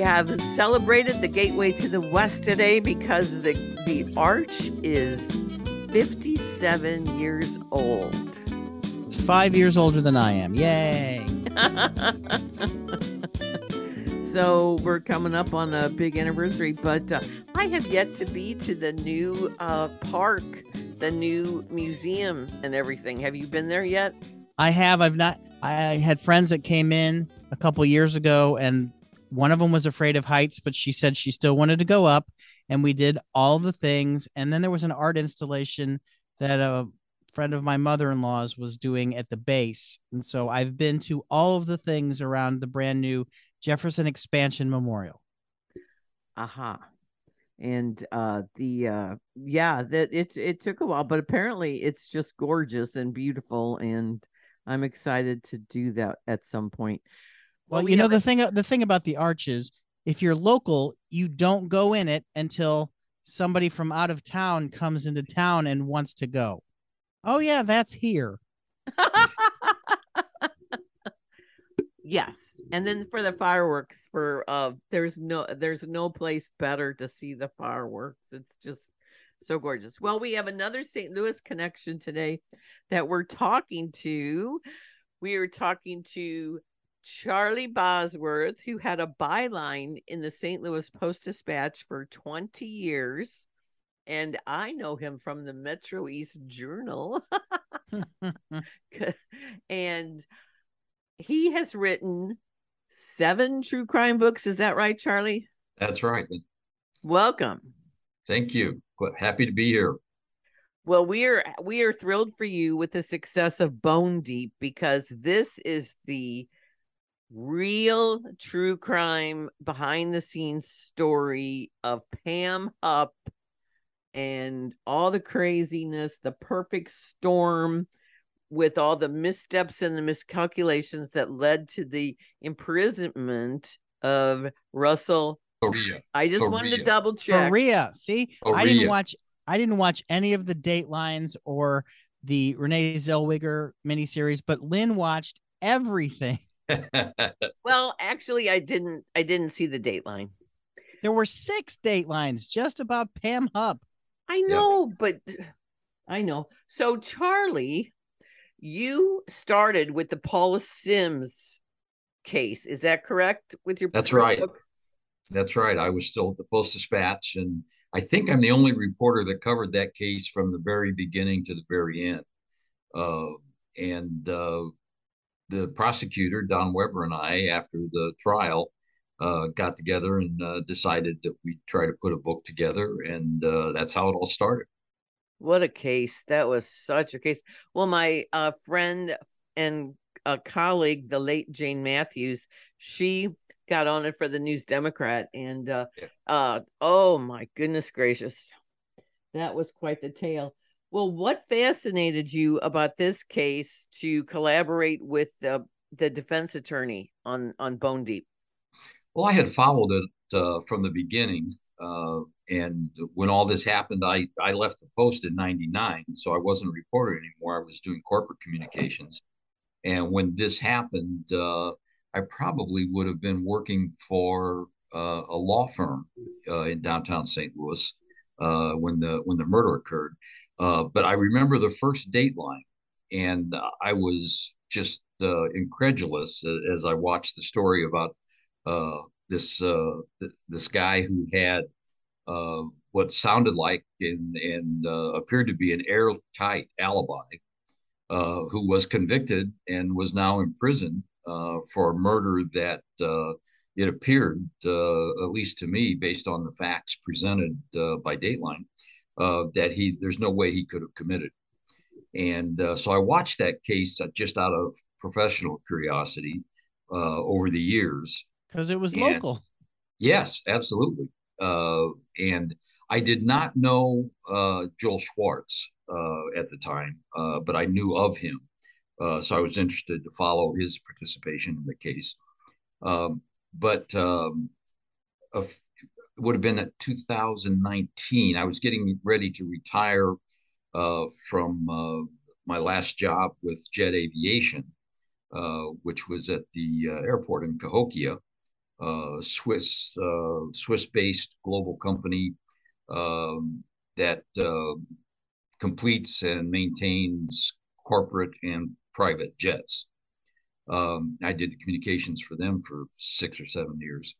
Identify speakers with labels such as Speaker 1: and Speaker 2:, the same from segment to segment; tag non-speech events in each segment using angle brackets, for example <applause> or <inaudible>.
Speaker 1: Have celebrated the gateway to the west today because the the arch is 57 years old.
Speaker 2: It's five years older than I am. Yay! <laughs>
Speaker 1: so we're coming up on a big anniversary, but uh, I have yet to be to the new uh, park, the new museum, and everything. Have you been there yet?
Speaker 2: I have. I've not. I had friends that came in a couple years ago, and one of them was afraid of heights, but she said she still wanted to go up. And we did all the things. And then there was an art installation that a friend of my mother in law's was doing at the base. And so I've been to all of the things around the brand new Jefferson Expansion Memorial.
Speaker 1: Aha. Uh-huh. And uh the uh yeah, that it it took a while, but apparently it's just gorgeous and beautiful and I'm excited to do that at some point.
Speaker 2: Well, well you know the thing the thing about the arches, if you're local, you don't go in it until somebody from out of town comes into town and wants to go. Oh yeah, that's here.
Speaker 1: yes. And then for the fireworks for uh there's no there's no place better to see the fireworks. It's just so gorgeous. Well, we have another St. Louis connection today that we're talking to. We are talking to Charlie Bosworth, who had a byline in the St. Louis Post Dispatch for 20 years. And I know him from the Metro East Journal. <laughs> and he has written seven true crime books. Is that right, Charlie?
Speaker 3: That's right.
Speaker 1: Welcome.
Speaker 3: Thank you. Happy to be here.
Speaker 1: Well, we are we are thrilled for you with the success of Bone Deep because this is the real true crime behind the scenes story of Pam Hupp and all the craziness, the perfect storm with all the missteps and the miscalculations that led to the imprisonment of Russell.
Speaker 3: Faria.
Speaker 1: I just
Speaker 3: Faria.
Speaker 1: wanted to double check.
Speaker 2: Faria. See, Faria. I didn't watch. I didn't watch any of the Datelines or the Renee Zellweger miniseries, but Lynn watched everything. <laughs>
Speaker 1: well, actually, I didn't. I didn't see the Dateline.
Speaker 2: There were six Datelines just about Pam Hupp.
Speaker 1: I know, yeah. but I know. So, Charlie, you started with the Paula Sims case. Is that correct? With your
Speaker 3: that's right. Book? That's right. I was still at the Post Dispatch, and I think I'm the only reporter that covered that case from the very beginning to the very end. Uh, and uh, the prosecutor, Don Weber, and I, after the trial, uh, got together and uh, decided that we'd try to put a book together. And uh, that's how it all started.
Speaker 1: What a case. That was such a case. Well, my uh, friend and a colleague, the late Jane Matthews, she got on it for the News Democrat. And uh, yeah. uh, oh my goodness gracious, that was quite the tale. Well, what fascinated you about this case to collaborate with the the defense attorney on on Bone Deep?
Speaker 3: Well, I had followed it uh, from the beginning, uh, and when all this happened, I I left the post in '99, so I wasn't a reporter anymore. I was doing corporate communications, and when this happened, uh, I probably would have been working for uh, a law firm uh, in downtown St. Louis uh, when the when the murder occurred. Uh, but I remember the first Dateline, and I was just uh, incredulous as I watched the story about uh, this th- this guy who had what sounded like and, and appeared to be an airtight alibi, who was convicted and was now in prison uh, for a murder that uh, it appeared, uh, at least to me, based on the facts presented by Dateline, that he there's no way he could have committed. And so I watched that case just out of professional curiosity over the years
Speaker 2: because it was and, local.
Speaker 3: Yes, absolutely. Uh, and I did not know uh, Joel Schwartz uh, at the time, but I knew of him. Uh, so I was interested to follow his participation in the case. Um, but um, it would have been at 2019. I was getting ready to retire uh, from uh, my last job with Jet Aviation, uh, which was at the uh, airport in Cahokia. uh, Swiss uh, Swiss based global company um, that completes and maintains corporate and private jets. Um, I did the communications for them for six or seven years.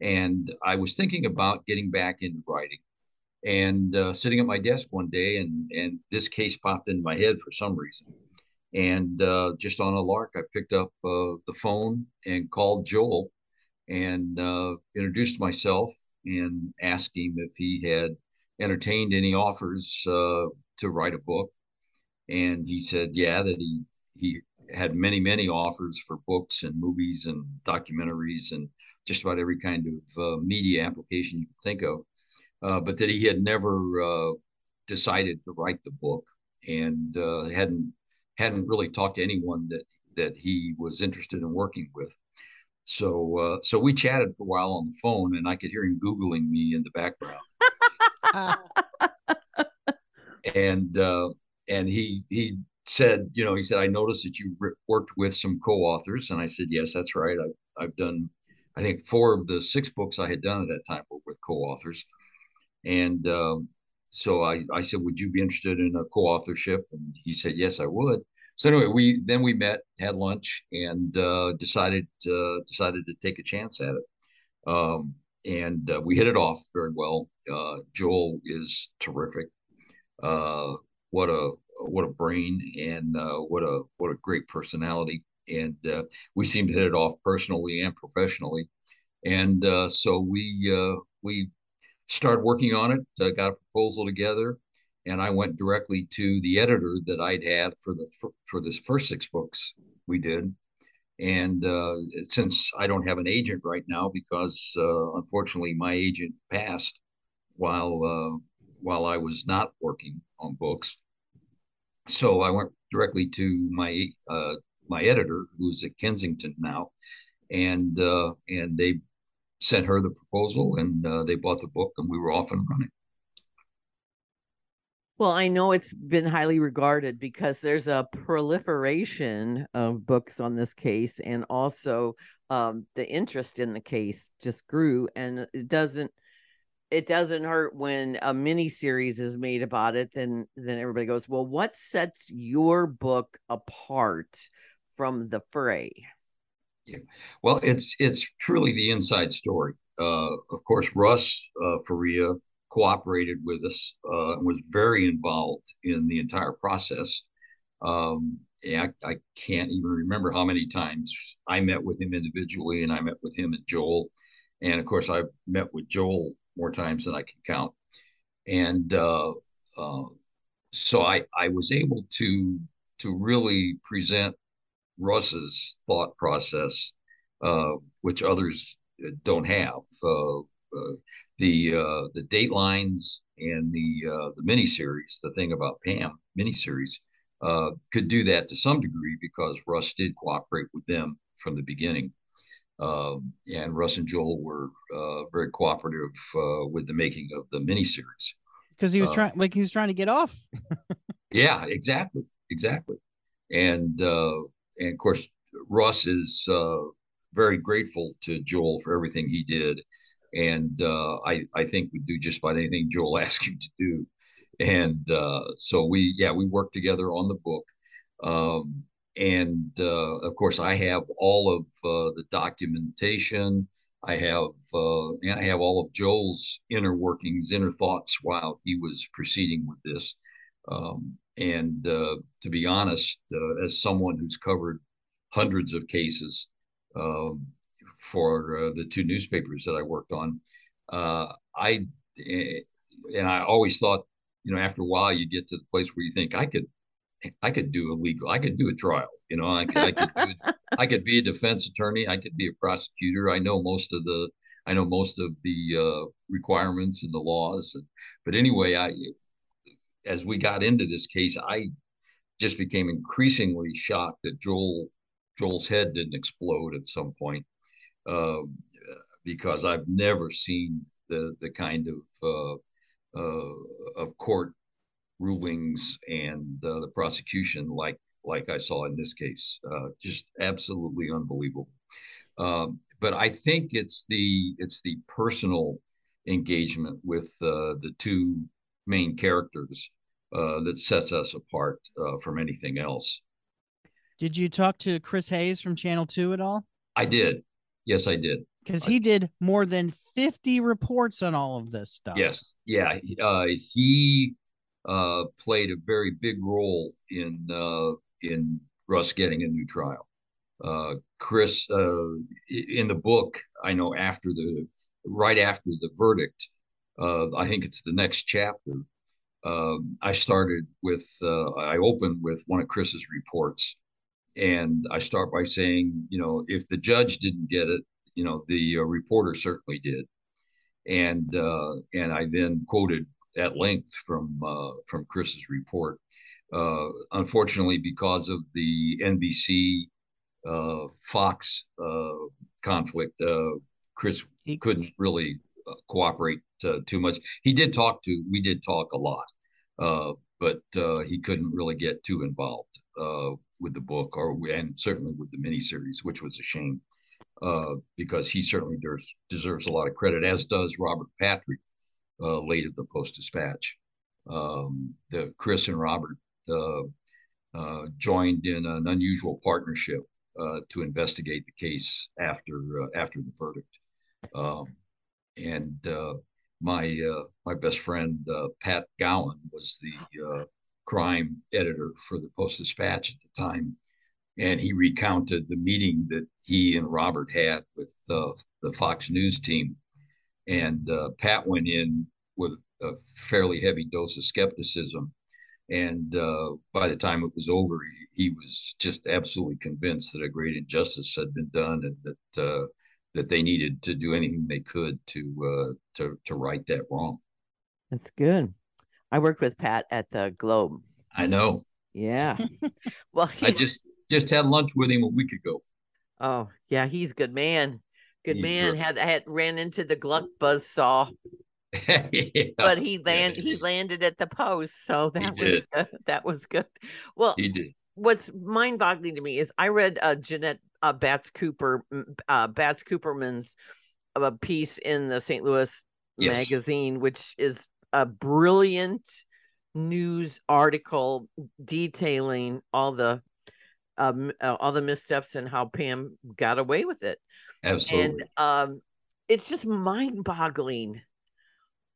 Speaker 3: And I was thinking about getting back into writing and uh, sitting at my desk one day, and, and this case popped into my head for some reason. And uh, just on a lark, I picked up uh, the phone and called Joel and uh, introduced myself and asked him if he had entertained any offers uh, to write a book. And he said, yeah, that he he had many many offers for books and movies and documentaries and just about every kind of uh, media application you could think of, uh, but that he had never uh, decided to write the book and uh, hadn't hadn't really talked to anyone that that he was interested in working with. So uh, so we chatted for a while on the phone, and I could hear him googling me in the background. <laughs> and uh, and he he said, you know, he said, I noticed that you worked with some co-authors, and I said, yes, that's right. I've I've done, I think four of the six books I had done at that time were with co-authors, and um, so I I said, would you be interested in a co-authorship? And he said, yes, I would. So anyway, we then we met, had lunch, and uh, decided uh, decided to take a chance at it. Um, and uh, we hit it off very well. Uh, Joel is terrific. Uh, what a what a brain and uh, what a what a great personality. And uh, we seemed to hit it off personally and professionally. And uh, so we uh, we started working on it. Uh, got a proposal together, and I went directly to the editor that I'd had for the for this first six books we did. And uh, since I don't have an agent right now because unfortunately my agent passed while while I was not working on books, so I went directly to my uh, my editor, who's at Kensington now, and uh, and they sent her the proposal, and uh, they bought the book, and we were off and running.
Speaker 1: Well, I know it's been highly regarded because there's a proliferation of books on this case, and also um, the interest in the case just grew, and it doesn't it doesn't hurt when a mini series is made about it then then everybody goes well what sets your book apart from the fray
Speaker 3: yeah. well it's it's truly the inside story uh, of course russ uh, faria cooperated with us uh, and was very involved in the entire process um, I, I can't even remember how many times i met with him individually and i met with him and joel and of course i met with joel more times than I can count. And uh, uh, so I, I was able to to really present Russ's thought process, uh, which others don't have. Uh, uh, the uh, the Datelines and the the miniseries, the thing about Pam miniseries, could do that to some degree because Russ did cooperate with them from the beginning. Um, and Russ and Joel were uh, very cooperative uh, with the making of the miniseries
Speaker 2: because he was uh, trying, like he was trying to get off. <laughs>
Speaker 3: yeah, exactly, exactly, and uh, and of course Russ is uh, very grateful to Joel for everything he did, and uh, I I think would do just about anything Joel <laughs> asked him to do, and so we yeah we worked together on the book. Um, and uh, of course, I have all of uh, the documentation. I have uh, and I have all of Joel's inner workings, inner thoughts while he was proceeding with this. Um, and uh, to be honest, uh, as someone who's covered hundreds of cases um, for uh, the two newspapers that I worked on, I eh, and I always thought, you know, after a while, you get to the place where you think I could I could do a legal, I could do a trial. You know, I could, I could, do, I could be a defense attorney. I could be a prosecutor. I know most of the, I know most of the uh, requirements and the laws. But anyway, I, as we got into this case, I just became increasingly shocked that Joel, Joel's head didn't explode at some point, um, because I've never seen the the kind of uh, uh, of court rulings and uh, the prosecution like like I saw in this case. Uh, just absolutely unbelievable. Um, but I think it's the it's the personal engagement with uh, the two main characters uh, that sets us apart uh, from anything else.
Speaker 2: Did you talk to Chris Hayes from Channel Two at all?
Speaker 3: I did. Yes, I did.
Speaker 2: Because he did more than fifty reports on all of this stuff.
Speaker 3: Yes, yeah. Uh, he uh, played a very big role in uh, in Russ getting a new trial. Uh, Chris, uh, in the book, I know after the right after the verdict, uh, I think it's the next chapter. Um, I started with uh, I opened with one of Chris's reports, and I start by saying, you know, if the judge didn't get it, you know, the uh, reporter certainly did, and uh, and I then quoted at length from from Chris's report. unfortunately, because of the NBC uh, Fox uh, conflict. Uh, Chris couldn't really uh, cooperate uh, too much. He did talk to, we did talk a lot, uh, but he couldn't really get too involved with the book or and certainly with the miniseries, which was a shame because he certainly deserves, deserves a lot of credit, as does Robert Patrick, late of the Post Dispatch. Um, the Chris and Robert uh, joined in an unusual partnership uh, to investigate the case after uh, after the verdict. Um, and uh, my uh, my best friend uh, Pat Gauen was the crime editor for the Post Dispatch at the time, and he recounted the meeting that he and Robert had with the Fox News team. And Pat went in with a fairly heavy dose of skepticism and uh, by the time it was over, he, he, was just absolutely convinced that a great injustice had been done, and that uh, that they needed to do anything they could to uh, to to right that wrong.
Speaker 1: That's good. I worked with Pat at the Globe.
Speaker 3: I know.
Speaker 1: Yeah. <laughs> well,
Speaker 3: he... I just just had lunch with him a week ago.
Speaker 1: Oh yeah, he's good man. Good he's man. Had had ran into the Gluck buzz saw <laughs> yeah. But he land yeah, he landed at the post, so that he was good. <laughs> that was good. Well,
Speaker 3: he did.
Speaker 1: What's mind boggling to me is I read uh, Jeannette uh, Batz Cooper uh, Batz Cooperman's uh, piece in the St. Louis yes. magazine, which is a brilliant news article detailing all the um, uh, all the missteps and how Pam got away with it.
Speaker 3: Absolutely.
Speaker 1: And um, it's just mind boggling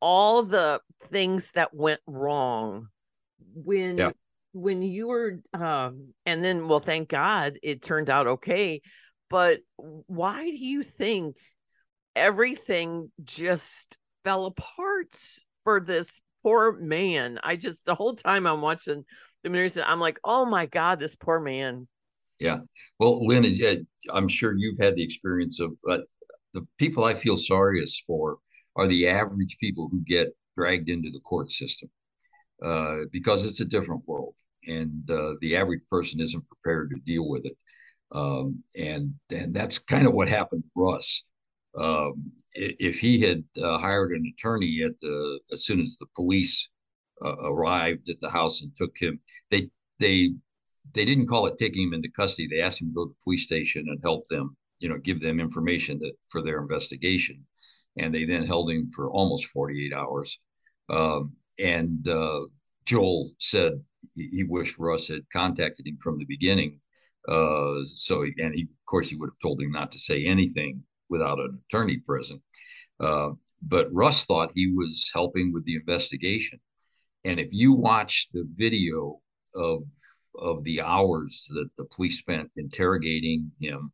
Speaker 1: all the things that went wrong when yeah. When you were um and then well thank god it turned out okay but why do you think everything just fell apart for this poor man? I just the whole time i'm watching the news i'm like oh my god this poor man.
Speaker 3: Yeah. Well lynn i'm sure you've had the experience of uh, the people i feel sorriest for are the average people who get dragged into the court system uh, because it's a different world and uh, the average person isn't prepared to deal with it. Um, and and that's kind of what happened to Russ. Um, if he had uh, hired an attorney at the as soon as the police uh, arrived at the house and took him, they they they didn't call it taking him into custody. They asked him to go to the police station and help them, you know, give them information that for their investigation and they then held him for almost 48 hours. Um, and uh, Joel said he, wished Russ had contacted him from the beginning. Uh, so, and he, of course, he would have told him not to say anything without an attorney present. Uh, but Russ thought he was helping with the investigation. And if you watch the video of of the hours that the police spent interrogating him,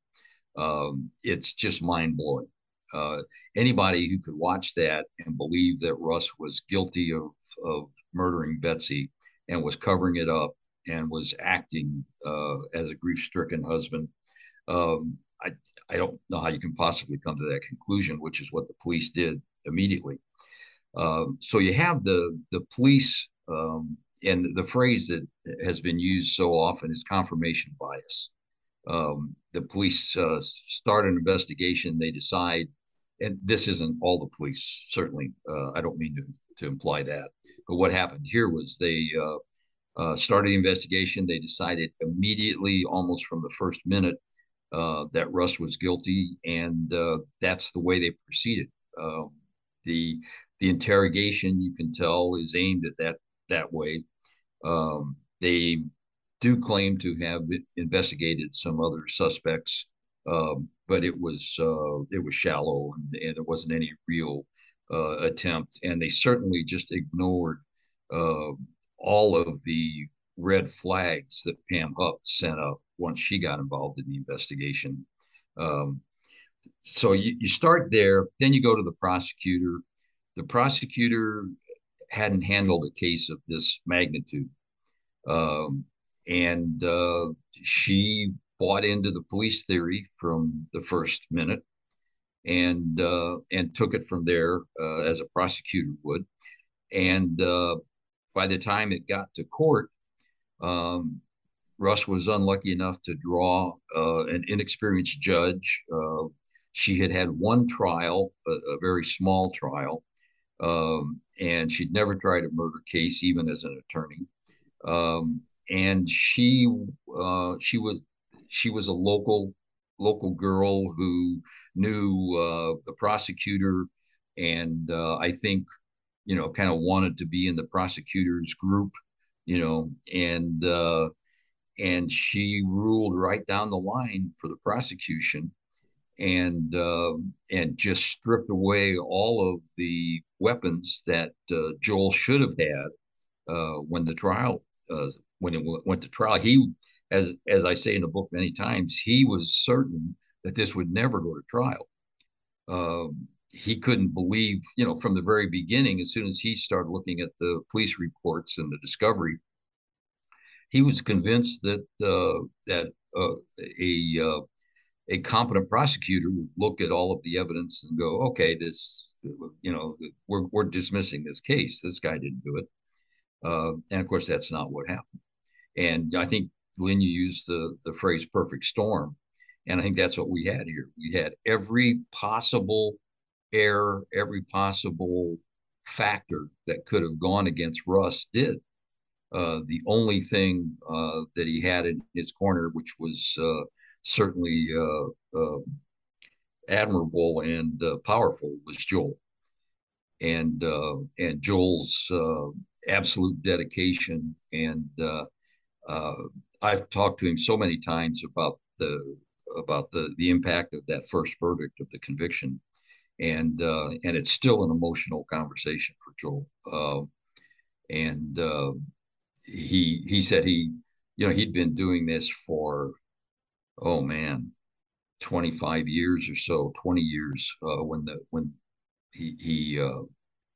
Speaker 3: um, it's just mind blowing uh, anybody who could watch that and believe that Russ was guilty of, of murdering Betsy and was covering it up and was acting uh, as a grief stricken husband. Um, I, I don't know how you can possibly come to that conclusion, which is what the police did immediately. Um, so you have the the police, um, and the phrase that has been used so often is confirmation bias. Um, the police uh, start an investigation. They decide and this isn't all the police certainly uh, i don't mean to, to imply that but what happened here was they uh, uh, started the investigation they decided immediately almost from the first minute uh, that Russ was guilty, and uh, that's the way they proceeded. Um, the the interrogation, you can tell, is aimed at that that way. Um, they do claim to have investigated some other suspects, um, but it was uh, it was shallow and, and there wasn't any real uh, attempt, and they certainly just ignored uh, all of the red flags that Pam Hupp sent up once she got involved in the investigation. Um, so you, you start there, then you go to the prosecutor. The prosecutor hadn't handled a case of this magnitude. Um, and uh, she bought into the police theory from the first minute and uh, and took it from there uh, as a prosecutor would. And uh, by the time it got to court, um, Russ was unlucky enough to draw uh, an inexperienced judge. Uh, she had had one trial, a, a very small trial, um, and she'd never tried a murder case, even as an attorney. Um, and she uh, she was she was a local local girl who knew uh, the prosecutor, and uh, I think you know kind of wanted to be in the prosecutor's group, you know, and uh, and she ruled right down the line for the prosecution and uh, and just stripped away all of the weapons that uh, Joel should have had uh, when the trial uh, when it w- went to trial. He, as as I say in the book many times, he was certain that this would never go to trial. Um, he couldn't believe, you know, from the very beginning. As soon as he started looking at the police reports and the discovery, he was convinced that uh, that uh, a uh, a competent prosecutor would look at all of the evidence and go, okay, this, you know, we're we're dismissing this case. This guy didn't do it, uh, and of course, that's not what happened. And I think Lynn, you used the the phrase "perfect storm," and I think that's what we had here. We had every possible error, every possible factor that could have gone against Russ did. Uh, the only thing uh, that he had in his corner, which was uh, certainly uh, uh, admirable and powerful, was Joel. And and Joel's absolute dedication and I've talked to him so many times about the about the the impact of that first verdict of the conviction, and uh, and it's still an emotional conversation for Joel. Uh, and uh, he he said he you know he'd been doing this for oh man 25 years or so 20 years uh, when the when he he uh,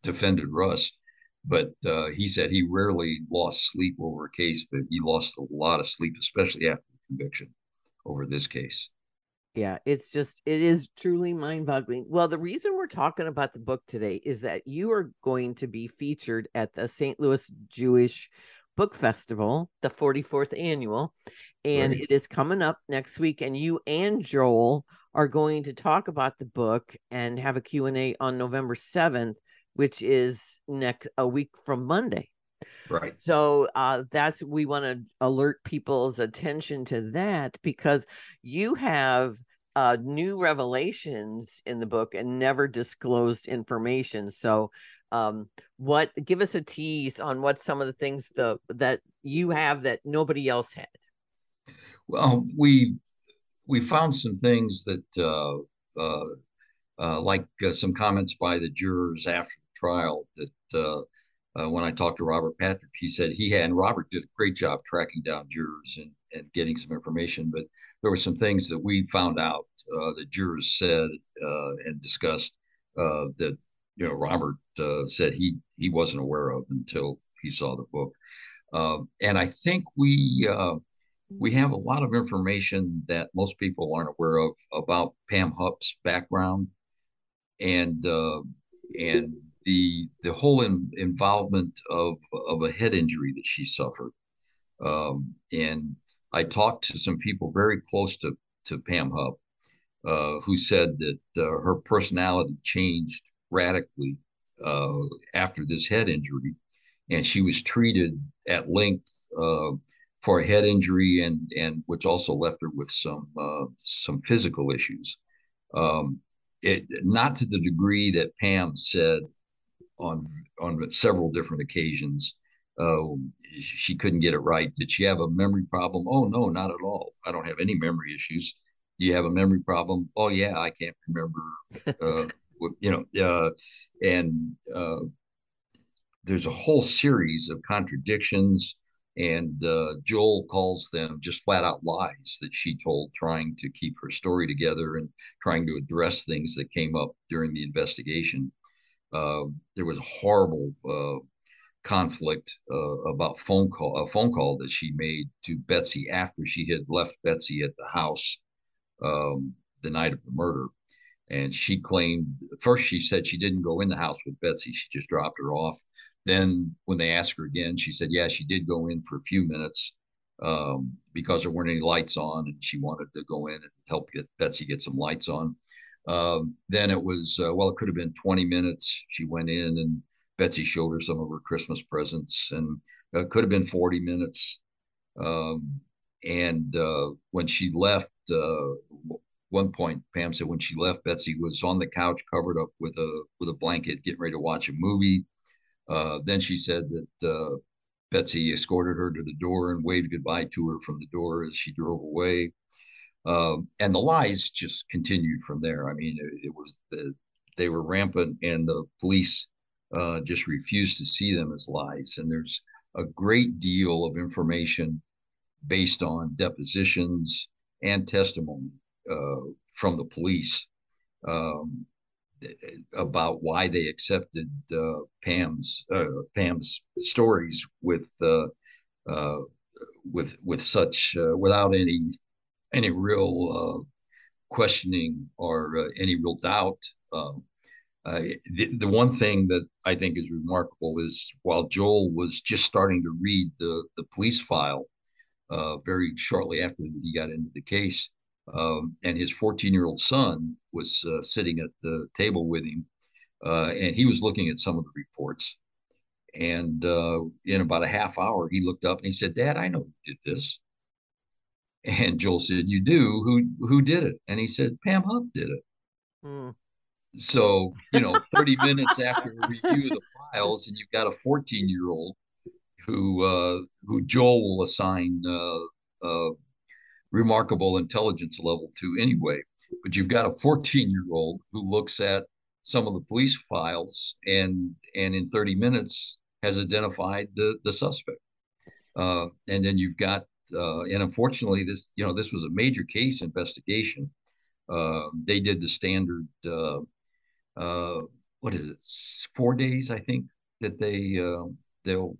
Speaker 3: defended russ but uh, he said he rarely lost sleep over a case but he lost a lot of sleep especially after the conviction over this case
Speaker 1: yeah it's just it is truly mind-boggling well the reason we're talking about the book today is that you are going to be featured at the st louis jewish Book Festival, the 44th annual, and right. it is coming up next week. And you and Joel are going to talk about the book and have a Q&A on November 7th, which is next a week from Monday.
Speaker 3: Right.
Speaker 1: So uh, that's we want to alert people's attention to that because you have uh, new revelations in the book and never disclosed information. So um what give us a tease on what some of the things the that you have that nobody else had
Speaker 3: well we we found some things that uh uh, uh like uh, some comments by the jurors after trial that uh, uh, when I talked to Robert Patrick, he said he had, and Robert did a great job tracking down jurors and, and getting some information. But there were some things that we found out uh, the jurors said uh, and discussed uh, that you know Robert uh, said he he wasn't aware of until he saw the book. Uh, and I think we we have a lot of information that most people aren't aware of about Pam Hupp's background and and the the whole in, involvement of of a head injury that she suffered. Um, and I talked to some people very close to to Pam Hupp uh, who said that uh, her personality changed radically uh, after this head injury, and she was treated at length uh, for a head injury and and which also left her with some uh, some physical issues. Um, it not to the degree that Pam said on on several different occasions. Uh, she couldn't get it right. Did she have a memory problem? Oh no, not at all. I don't have any memory issues. Do you have a memory problem? Oh yeah, I can't remember. Uh, <laughs> you know, uh, and uh, there's a whole series of contradictions and uh, Joel calls them just flat out lies that she told, trying to keep her story together and trying to address things that came up during the investigation. Uh, there was horrible uh, conflict uh, about phone call a phone call that she made to Betsy after she had left Betsy at the house um, the night of the murder. And she claimed first she said she didn't go in the house with Betsy; she just dropped her off. Then when they asked her again, she said, yeah, she did go in for a few minutes um, because there weren't any lights on and she wanted to go in and help get Betsy get some lights on. Um, then it was, uh, well, it could have been 20 minutes. She went in and Betsy showed her some of her Christmas presents and it could have been 40 minutes. Um, and uh, when she left, uh, one point Pam said when she left, Betsy was on the couch covered up with a with a blanket, getting ready to watch a movie. Uh, then she said that uh, Betsy escorted her to the door and waved goodbye to her from the door as she drove away. Um, and the lies just continued from there. I mean, it, it was the, they were rampant, and the police uh, just refused to see them as lies. And there's a great deal of information based on depositions and testimony uh, from the police um, about why they accepted uh, Pam's uh, Pam's stories with uh, uh with with such without any any real uh, questioning or any real doubt. Um, the, the one thing that I think is remarkable is while Joel was just starting to read the the police file very shortly after he got into the case, um, and his 14 year old son was uh, sitting at the table with him, uh, and he was looking at some of the reports. And uh, in about a half hour, he looked up and he said, "Dad, I know you did this." And Joel said, "You do? Who who did it?" And he said, "Pam Hupp did it." Mm. So you know, 30 minutes after a review of the files, and you've got a 14 year old who uh, who Joel will assign uh, uh, remarkable intelligence level to anyway. But you've got a 14 year old who looks at some of the police files and and in 30 minutes has identified the the suspect. Uh, and then you've got uh, and unfortunately this you know this was a major case investigation. Uh, they did the standard uh, uh, what is it four days I think that they uh, they'll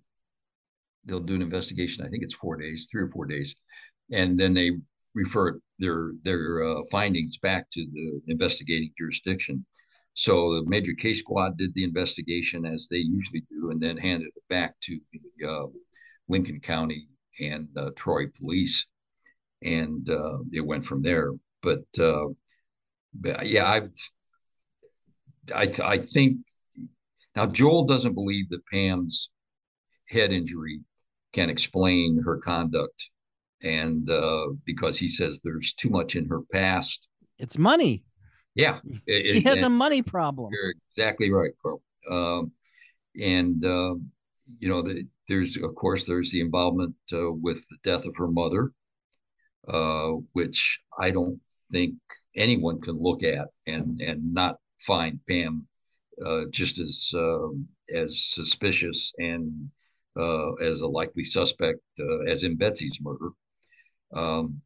Speaker 3: they'll do an investigation. I think it's four days, three or four days, and then they refer their their uh, findings back to the investigating jurisdiction. So the major case squad did the investigation as they usually do, and then handed it back to the uh, Lincoln County and uh, Troy Police, and uh, it went from there. But, uh, but yeah, I've I I think now Joel doesn't believe that Pam's head injury can explain her conduct and uh, because he says there's too much in her past.
Speaker 2: It's money.
Speaker 3: Yeah, <laughs>
Speaker 2: it, she has a money problem.
Speaker 3: You're exactly right, Carl. Um, and um, you know, the, there's of course there's the involvement uh, with the death of her mother, uh, which I don't think anyone can look at and and not find Pam uh, just as um, as suspicious and uh, as a likely suspect uh, as in Betsy's murder. Um,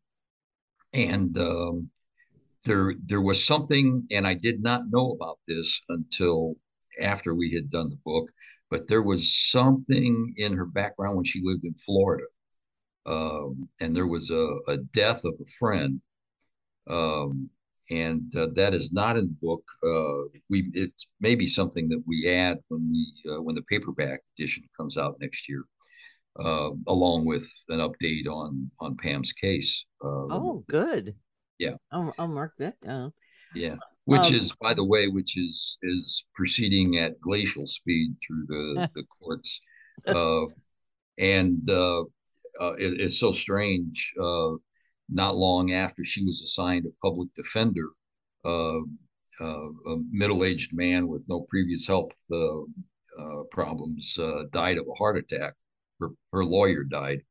Speaker 3: and um, there, there was something, and I did not know about this until after we had done the book, but there was something in her background when she lived in Florida. Um, and there was a, a, death of a friend. Um, and uh, that is not in the book. Uh, we it may be something that we add when we uh, when the paperback edition comes out next year uh, along with an update on on Pam's case.
Speaker 1: Uh, oh, good.
Speaker 3: Yeah,
Speaker 1: I'll, I'll mark that down.
Speaker 3: Yeah, which um, is, by the way, which is is proceeding at glacial speed through the <laughs> the courts, uh, and uh, uh, it, it's so strange. Uh, not long after she was assigned a public defender, uh, uh a middle-aged man with no previous health uh, uh, problems died of a heart attack. Her, her lawyer died.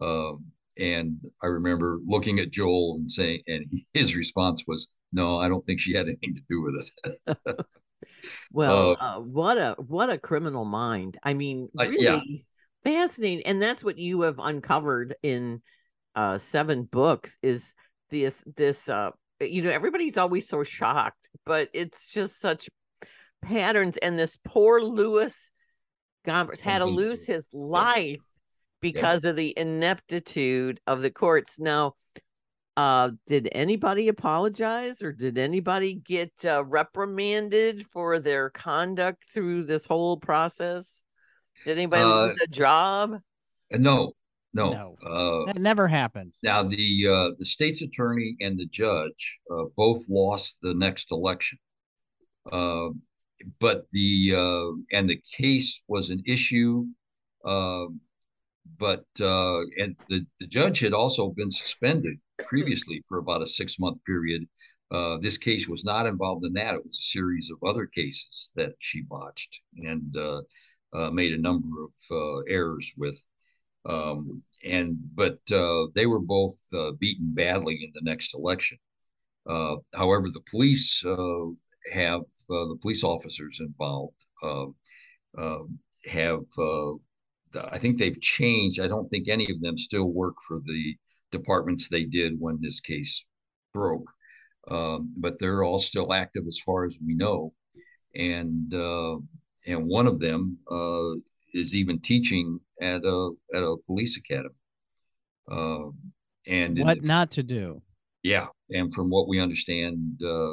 Speaker 3: and I remember looking at Joel and saying, and his response was, "No, I don't think she had anything to do with it." <laughs>
Speaker 1: well, what a what a criminal mind! I mean, really, yeah. fascinating. And that's what you have uncovered in uh seven books is this this uh you know everybody's always so shocked but it's just such patterns. And this poor lewis gompers had to lose his life because of the ineptitude of the courts. Now uh did anybody apologize or did anybody get uh, reprimanded for their conduct through this whole process did anybody uh, lose a job?
Speaker 3: No, no. no. Uh,
Speaker 2: that never happens.
Speaker 3: Now the uh, the state's attorney and the judge uh, both lost the next election, uh, but the uh, and the case was an issue. Um, but uh, and the the judge had also been suspended previously for about a six month period. Uh, this case was not involved in that. It was a series of other cases that she botched, and uh, uh, made a number of uh, errors with. Um, and but uh, they were both beaten badly in the next election. Uh, however, the police uh, have the police officers involved have I think they've changed. I don't think any of them still work for the departments they did when this case broke, um, but they're all still active as far as we know. And uh, and one of them uh, is even teaching at a at a police academy. Uh, and
Speaker 2: what not to do?
Speaker 3: Yeah, and from what we understand, uh,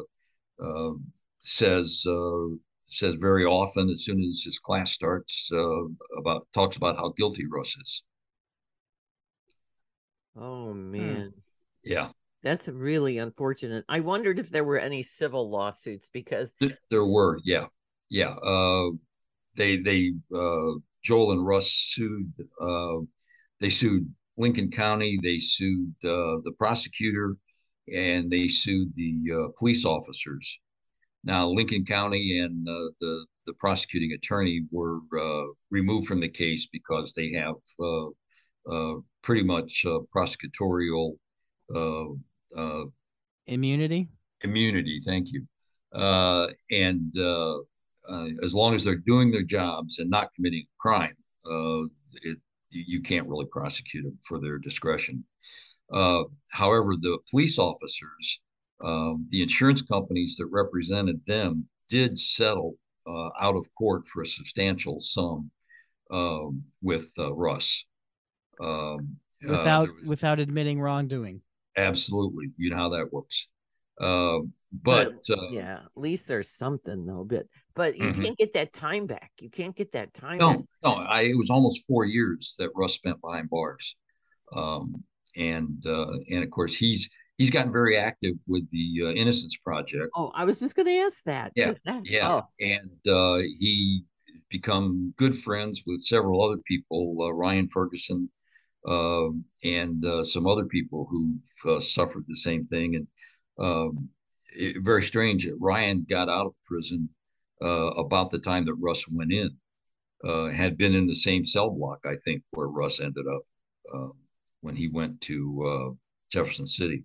Speaker 3: uh says uh, says very often as soon as his class starts uh, about talks about how guilty Russ is.
Speaker 1: Oh man.
Speaker 3: Yeah.
Speaker 1: That's really unfortunate. I wondered if there were any civil lawsuits because
Speaker 3: there were, yeah yeah, uh, they they uh, Joel and Russ sued. Uh, they sued Lincoln County. They sued uh, the prosecutor, and they sued the uh, police officers. Now, Lincoln County and uh, the the prosecuting attorney were uh, removed from the case because they have uh, uh, pretty much uh, prosecutorial uh, uh,
Speaker 2: immunity.
Speaker 3: Immunity, thank you. Uh, and uh, uh, as long as they're doing their jobs and not committing a crime, uh, it, you can't really prosecute them for their discretion. Uh, however, the police officers, um, the insurance companies that represented them, did settle uh, out of court for a substantial sum um, with uh, Russ.
Speaker 2: Um, without was, without admitting wrongdoing.
Speaker 3: Absolutely, you know how that works. Uh, but,
Speaker 1: but uh, yeah, at least there's something though. But but you mm-hmm. can't get that time back. You can't get that time.
Speaker 3: No,
Speaker 1: back.
Speaker 3: no. I it was almost four years that Russ spent behind bars, um, and uh, and of course he's he's gotten very active with the uh, Innocence Project.
Speaker 1: Oh, I was just going to ask that.
Speaker 3: Yeah, that, yeah, oh. and uh, he become good friends with several other people, uh, Ryan Ferguson, um, and uh, some other people who've uh, suffered the same thing. And um, it, very strange. Ryan got out of prison uh, about the time that Russ went in. Uh, had been in the same cell block, I think, where Russ ended up um, when he went to uh, Jefferson City.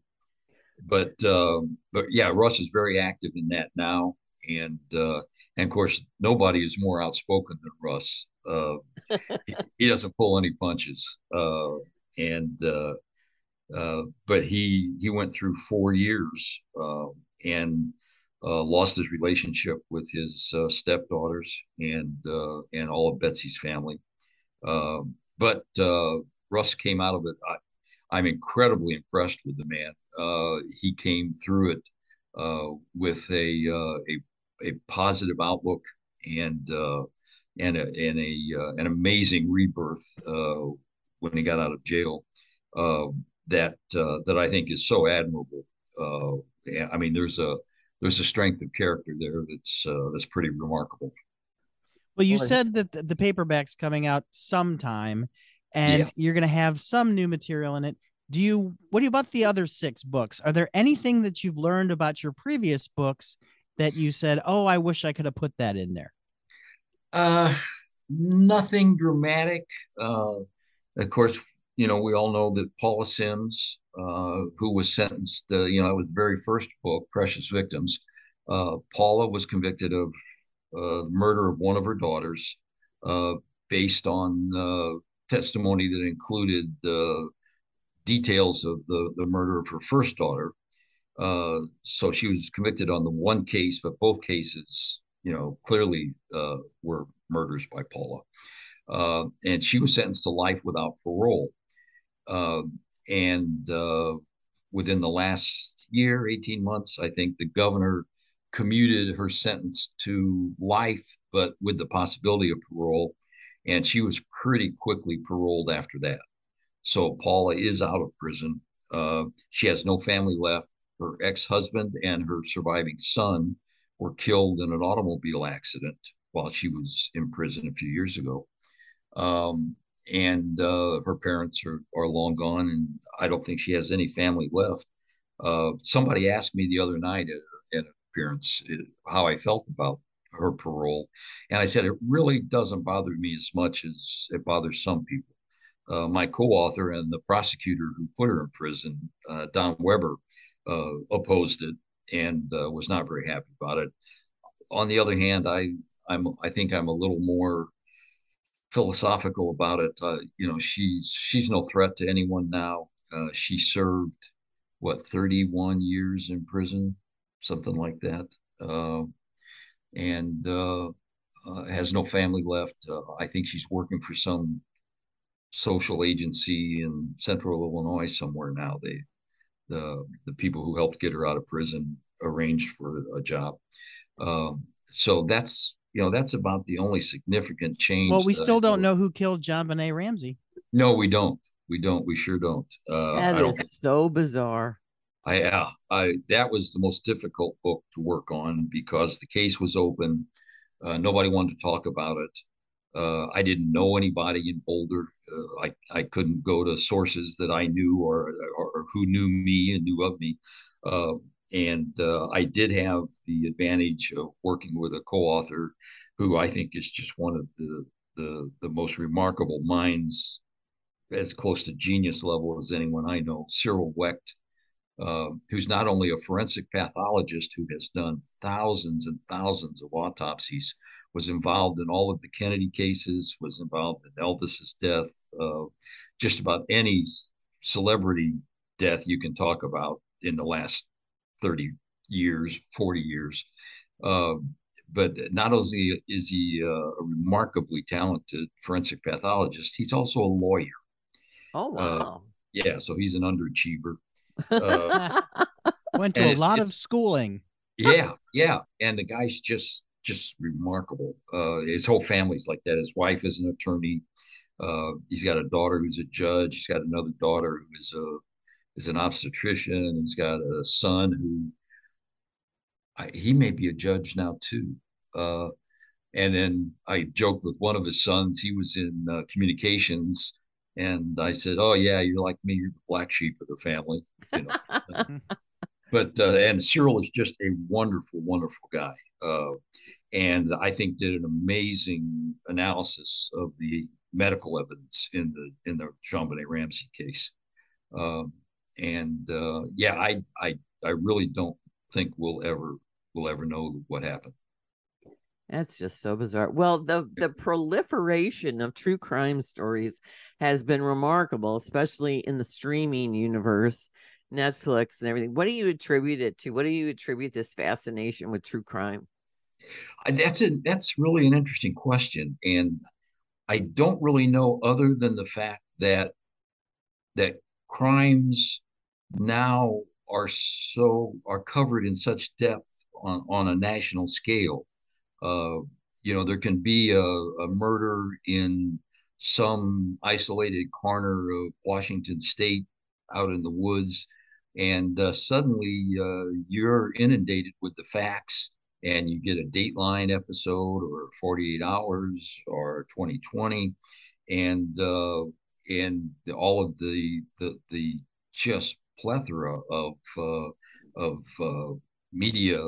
Speaker 3: But um, but yeah, Russ is very active in that now, and uh, and of course nobody is more outspoken than Russ. Uh, he, <laughs> he, doesn't pull any punches, uh, and uh, but he he went through four years uh, and uh, lost his relationship with his uh, stepdaughters and uh, and all of Betsy's family. Um, but Russ came out of it. I, am incredibly impressed with the man. he came through it with a, a a positive outlook and and a, and a an amazing rebirth when he got out of jail. Um, that uh, that I think is so admirable. Uh, I mean, there's a there's a strength of character there that's uh, that's pretty remarkable.
Speaker 2: Well, you said that the paperback's coming out sometime, and
Speaker 3: Yeah.
Speaker 2: you're going to have some new material in it. Do you, what do you about the other six books? Are there anything that you've learned about your previous books that you said, oh, I wish I could have put that in there?
Speaker 3: Uh, nothing dramatic. Uh, of course, you know, we all know that Paula Sims, uh, who was sentenced, uh, you know, it was the very first book, Precious Victims. Uh, Paula was convicted of uh, the murder of one of her daughters uh, based on uh, testimony that included the details of the, the murder of her first daughter. Uh, so she was convicted on the one case, but both cases, you know, clearly uh, were murders by Paula. Uh, and she was sentenced to life without parole. Um, and uh, within the last year, 18 months, I think the governor commuted her sentence to life, but with the possibility of parole. And she was pretty quickly paroled after that. So Paula is out of prison. Uh, she has no family left. Her ex husband and her surviving son were killed in an automobile accident while she was in prison a few years ago. Um, and uh, her parents are, are long gone, and I don't think she has any family left. Uh, somebody asked me the other night at an appearance uh, how I felt about her parole, and I said it really doesn't bother me as much as it bothers some people. Uh, my co-author and the prosecutor who put her in prison, uh, Don Weber, uh, opposed it and uh, was not very happy about it. On the other hand, I I'm I think I'm a little more philosophical about it. Uh, you know, she's she's no threat to anyone now. Uh, she served what 31 years in prison, something like that, and uh, uh, has no family left. Uh, I think she's working for some social agency in Central Illinois somewhere now. They the the people who helped get her out of prison arranged for a job. Um, so that's you know, that's about the only significant change.
Speaker 2: Well, we still don't know who killed JonBenét Ramsey.
Speaker 3: No, we don't. We don't. We sure don't.
Speaker 1: Uh, that is so bizarre.
Speaker 3: I, uh, I, that was the most difficult book to work on because the case was open. Uh, nobody wanted to talk about it. Uh, I didn't know anybody in Boulder. Uh, I, I couldn't go to sources that I knew or, or, who knew me and knew of me. Uh, and uh, I did have the advantage of working with a co-author who I think is just one of the the the most remarkable minds, as close to genius level as anyone I know. Cyril Wecht, uh, who's not only a forensic pathologist who has done thousands and thousands of autopsies, was involved in all of the Kennedy cases, was involved in Elvis's death, uh, just about any celebrity death you can talk about in the last 30 years, 40 years. Uh, but not only is he uh, a remarkably talented forensic pathologist, he's also a lawyer.
Speaker 1: Oh, uh, wow.
Speaker 3: Yeah, so he's an underachiever.
Speaker 2: Uh, <laughs> Went to a lot of schooling.
Speaker 3: Yeah, yeah. And the guy's just just remarkable. Uh, his whole family's like that. His wife is an attorney. Uh, he's got a daughter who's a judge. He's got another daughter who is a is an obstetrician. He's got a son who I, he may be a judge now too. Uh, and then I joked with one of his sons. He was in uh, communications, and I said, "Oh yeah, you're like me. You're the black sheep of the family." You know. <laughs> but uh, and Cyril is just a wonderful, wonderful guy, uh, and I think did an amazing analysis of the medical evidence in the in the JonBenét Ramsey case. Um, and uh, yeah, I I I really don't think we'll ever we'll ever know what happened.
Speaker 1: That's just so bizarre. Well, the the proliferation of true crime stories has been remarkable, especially in the streaming universe, Netflix and everything. What do you attribute it to? What do you attribute this fascination with true crime?
Speaker 3: Uh, that's a that's really an interesting question, and I don't really know other than the fact that that crimes now are so are covered in such depth on, on a national scale. Uh, you know, there can be a, a, murder in some isolated corner of Washington State out in the woods, and uh, suddenly uh, you're inundated with the facts, and you get a Dateline episode or 48 Hours or 2020, and uh, and all of the the the just plethora of uh, of uh, media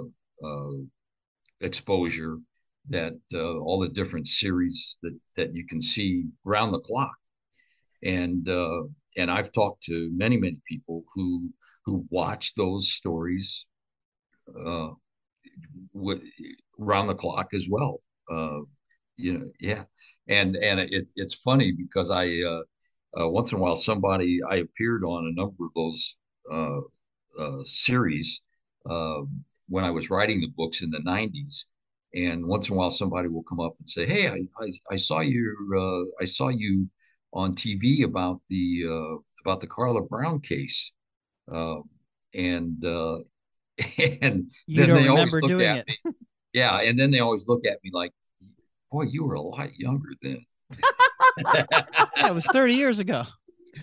Speaker 3: exposure that uh, all the different series that that you can see around the clock. And uh, and I've talked to many many people who who watch those stories uh, around the clock as well. Uh, you know yeah. And and it, it's funny because I uh, uh, once in a while somebody I appeared on a number of those uh, series uh, when I was writing the books in the 90s and once in a while somebody will come up and say hey i i, I saw you uh, i saw you on tv about the uh, about the carla brown case uh, and uh, <laughs> and
Speaker 2: You
Speaker 3: then they always look at
Speaker 2: it.
Speaker 3: me yeah and then they always look at me like boy you were a lot younger then <laughs>
Speaker 2: it was 30 years ago.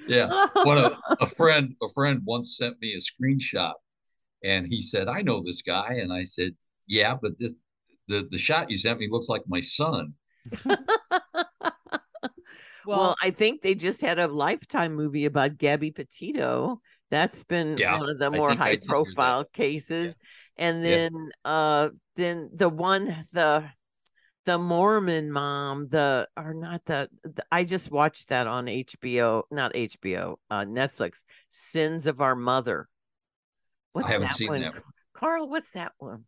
Speaker 3: yeah <laughs> one of a friend a friend once sent me a screenshot and he said i know this guy and i said yeah but this the the shot you sent me looks like my son <laughs>
Speaker 1: well,
Speaker 2: Well,
Speaker 1: I think they just had a lifetime movie about Gabby Petito. That's been
Speaker 3: Yeah,
Speaker 1: one of the more high
Speaker 3: did hear that.
Speaker 1: profile cases. And
Speaker 3: Yeah.
Speaker 1: then uh then the one the the Mormon mom, the are not the, the I just watched that on HBO, not HBO, uh Netflix, Sins of Our Mother. What's
Speaker 3: haven't
Speaker 1: that
Speaker 3: seen
Speaker 1: one?
Speaker 3: that one.
Speaker 1: Carl, what's that one?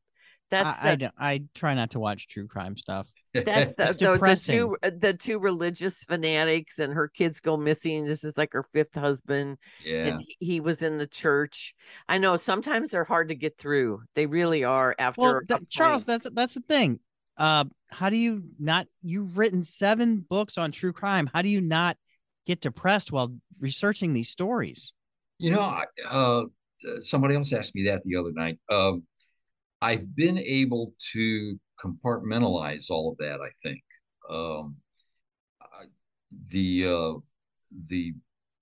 Speaker 1: That's
Speaker 2: I, I,
Speaker 1: the
Speaker 2: don't- I try not to watch true crime stuff.
Speaker 1: that's <laughs> the,
Speaker 2: It's
Speaker 1: the, the
Speaker 2: depressing.
Speaker 1: two the two religious fanatics and her kids go missing. This is like her fifth husband,
Speaker 3: yeah
Speaker 1: and he, he was in the church. I know sometimes they're hard to get through. They really are. After
Speaker 2: Well,
Speaker 1: a
Speaker 2: that, Charles, that's that's the thing. Uh, how do you not? You've written seven books on true crime. How do you not get depressed while researching these stories?
Speaker 3: You know, I- uh, somebody else asked me that the other night. Um, I've been able to compartmentalize all of that. I think um, I, the uh, the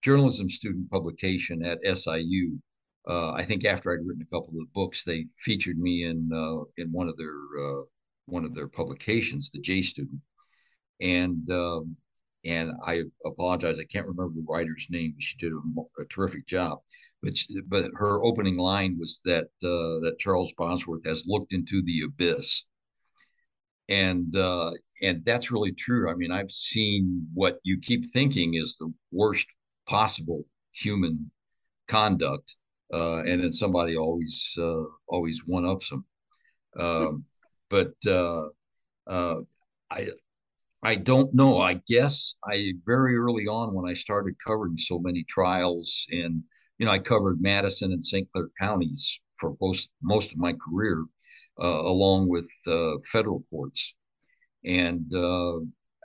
Speaker 3: journalism student publication at SIU. Uh, I think after I'd written a couple of books, they featured me in uh, in one of their uh, one of their publications, the J Student, and um, and I apologize, I can't remember the writer's name. She did a, a terrific job, but she, but her opening line was that uh, that Charles Bosworth has looked into the abyss, and uh, and that's really true. I mean, I've seen what you keep thinking is the worst possible human conduct, uh, and then somebody always uh, always one ups them. Um, but uh, uh, I I don't know. I guess I very early on when I started covering so many trials, and you know, I covered Madison and St. Clair counties for most most of my career, uh, along with uh, federal courts. And uh,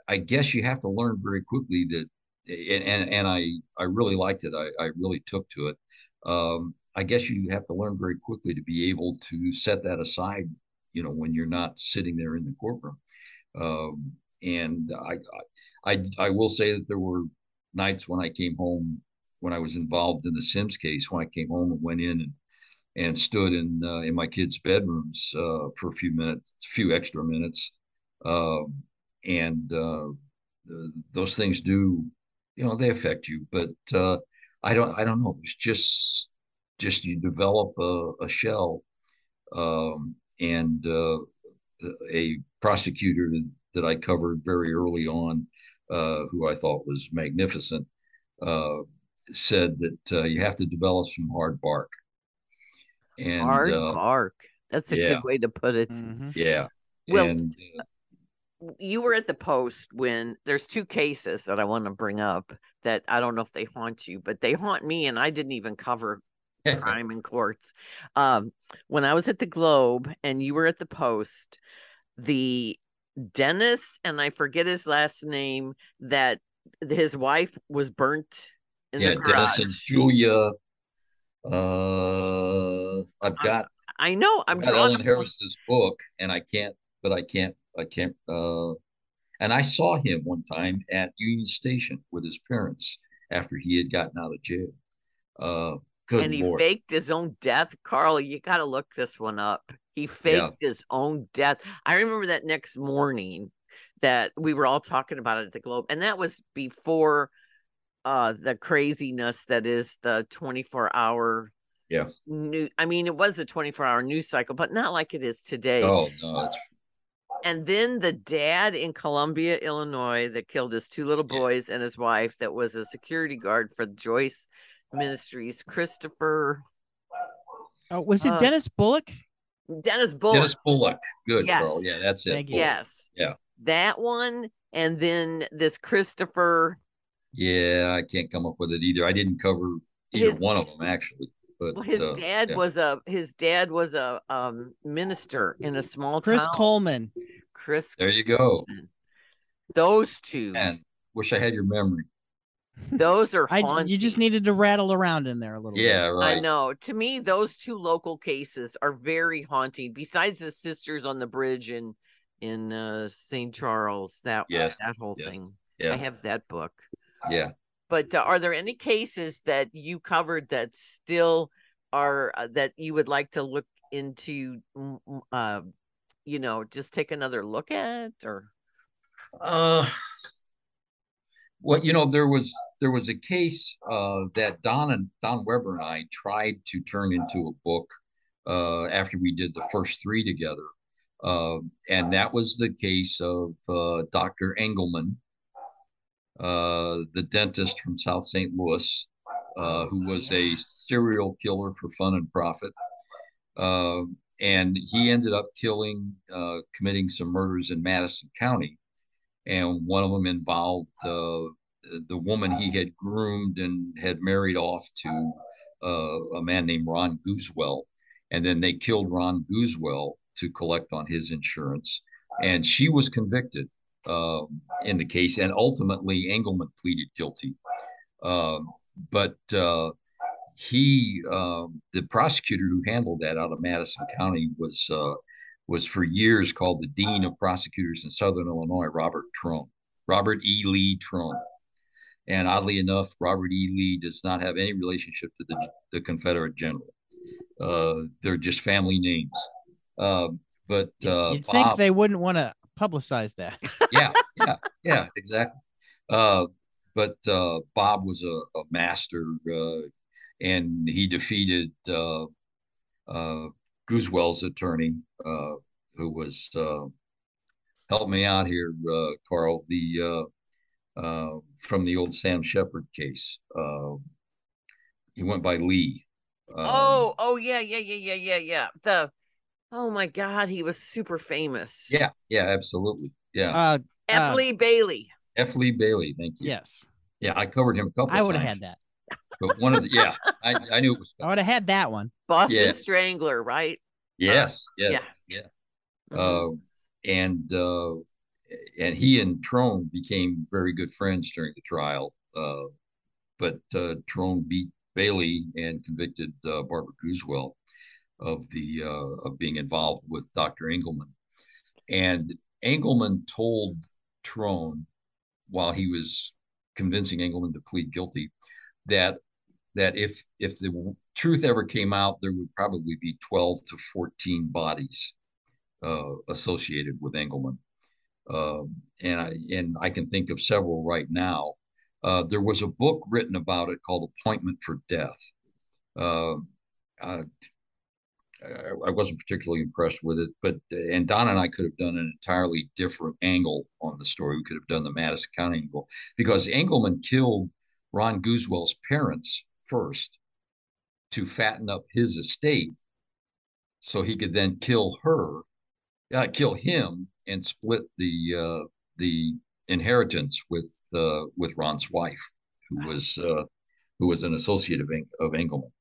Speaker 3: I guess you have to learn very quickly that, and and, I I really liked it. I, I really took to it. Um, I guess you have to learn very quickly to be able to set that aside. You know, when you're not sitting there in the courtroom. Um, and I, I, I will say that there were nights when I came home when I was involved in the Sims case when I came home and went in and and stood in uh, in my kids' bedrooms uh, for a few minutes, a few extra minutes, um, and uh, the, those things do, you know, they affect you. But uh, I don't, I don't know. It's just just you develop a, a shell, um, and uh, a prosecutor that I covered very early on, uh, who I thought was magnificent, uh, said that uh, you have to develop some hard bark. And
Speaker 1: hard
Speaker 3: uh,
Speaker 1: bark. That's a
Speaker 3: yeah.
Speaker 1: good way to put it.
Speaker 2: Mhm.
Speaker 3: yeah,
Speaker 1: Well,
Speaker 3: and
Speaker 1: you were at the post when there's two cases that I want to bring up that I don't know if they haunt you, but they haunt me, and I didn't even cover
Speaker 3: uh, <laughs>
Speaker 1: crime in courts. Um, when I was at the Globe and you were at the Post, the Dennis and I forget his last name that his wife was burnt in
Speaker 3: yeah,
Speaker 1: the garage.
Speaker 3: Dennis and Julia. Uh, I've got
Speaker 1: I know I'm
Speaker 3: I've got Ellen. Harris's book, and I can't, but I can't, I can't. Uh, and I saw him one time at Union Station with his parents after he had gotten out of jail. Uh, good
Speaker 1: and he
Speaker 3: lord,
Speaker 1: faked his own death. Carl, you got to look this one up. He faked his own death. I remember that next morning that we were all talking about it at the Globe, and that was before uh the craziness that is the 24 hour
Speaker 3: Yeah.
Speaker 1: new i mean it was a 24 hour news cycle but not like it is today
Speaker 3: Oh no, it's
Speaker 1: and then the dad in Columbia, Illinois, that killed his two little
Speaker 3: Yeah.
Speaker 1: boys and his wife, that was a security guard for Joyce Ministries, Christopher
Speaker 2: Oh, was it
Speaker 1: Uh,
Speaker 2: Dennis Bullock?
Speaker 1: Dennis Bullock.
Speaker 3: Dennis Bullock. Good,
Speaker 1: Yes.
Speaker 3: Carl. Yeah, that's it.
Speaker 2: Thank you.
Speaker 3: Bullock.
Speaker 1: yes.
Speaker 3: Yeah.
Speaker 1: That one. And then this Christopher,
Speaker 3: Yeah, I can't come up with it either. I didn't cover either
Speaker 1: His-
Speaker 3: one of them actually. But
Speaker 1: well, his
Speaker 3: uh,
Speaker 1: dad
Speaker 3: yeah.
Speaker 1: was a his dad was a um minister in a small
Speaker 2: Chris
Speaker 1: town.
Speaker 2: Chris Coleman.
Speaker 1: Chris.
Speaker 3: There you go.
Speaker 1: Those two.
Speaker 3: And wish I had your memory.
Speaker 1: Those are <laughs>
Speaker 2: I you just needed to rattle around in there a little.
Speaker 3: Yeah, right.
Speaker 1: I know. To me, those two local cases are very haunting. Besides the sisters on the bridge in in uh, St. Charles, that
Speaker 3: Yes,
Speaker 1: that whole
Speaker 3: yes,
Speaker 1: thing.
Speaker 3: Yeah,
Speaker 1: I have that book.
Speaker 3: yeah.
Speaker 1: But uh, are there any cases that you covered that still are uh, that you would like to look into? Uh, you know, just take another look at, or
Speaker 3: Uh, well, you know, there was there was a case uh, that Don and Don Weber and I tried to turn into a book uh, after we did the first three together, uh, and that was the case of uh, Dr. Engleman, uh, the dentist from South St. Louis, uh, who was a serial killer for fun and profit. Uh, and he ended up killing, committing some murders in Madison County and one of them involved uh, the woman he had groomed and had married off to uh, a man named Ron Gusewelle, and then they killed Ron Gusewelle to collect on his insurance, and she was convicted uh, in the case, and ultimately Engleman pleaded guilty, Um but uh, he, uh, the prosecutor who handled that out of Madison County was uh, was for years called the Dean of Prosecutors in Southern Illinois, Robert Trone, Robert E. Lee Trone. And oddly enough, Robert E. Lee does not have any relationship to the, the Confederate general. Uh, they're just family names. Uh, but uh,
Speaker 2: You'd think
Speaker 3: Bob,
Speaker 2: they wouldn't want to publicize that. <laughs>
Speaker 3: yeah, yeah, <laughs> yeah, exactly. Uh, but uh, Bob was a, a master, uh, and he defeated uh, uh, Gusewelle's attorney, uh, who was uh, help me out here, uh, Carl. The uh, uh, from the old Sam Sheppard case. Uh, he went by Lee. Um,
Speaker 1: oh, oh yeah, yeah, yeah, yeah, yeah, yeah. The oh my god, he was super famous.
Speaker 3: yeah, yeah, absolutely. Yeah,
Speaker 2: Uh,
Speaker 1: F.
Speaker 2: uh,
Speaker 1: Lee Bailey.
Speaker 3: F. Lee Bailey. Thank you.
Speaker 2: yes,
Speaker 3: Yeah, I covered him a couple.
Speaker 2: I would have had that.
Speaker 3: But one of the yeah, I, I knew it was.
Speaker 2: I would have had that one.
Speaker 1: Boston
Speaker 3: Yeah.
Speaker 1: Strangler, right?
Speaker 3: Yes, yes,
Speaker 1: yeah.
Speaker 3: yeah.
Speaker 1: Mhm.
Speaker 3: Uh, and uh, and he and Trone became very good friends during the trial. Uh, but uh, Trone beat Bailey and convicted uh, Barbara Gusewelle of the uh, of being involved with Dr. Engleman. And Engleman told Trone while he was convincing Engleman to plead guilty that that if if the truth ever came out, there would probably be 12 to 14 bodies uh, associated with Engleman. Um, and I and I can think of several right now. Uh, there was a book written about it called Appointment for Death. Uh, I, I wasn't particularly impressed with it, but and Don and I could have done an entirely different angle on the story. We could have done the Madison County angle because Engleman killed Ron Gusewelle's parents first to fatten up his estate, so he could then kill her, uh, kill him, and split the uh, the inheritance with uh, with Ron's wife, who was uh, who was an associate of, Eng- of Engleman.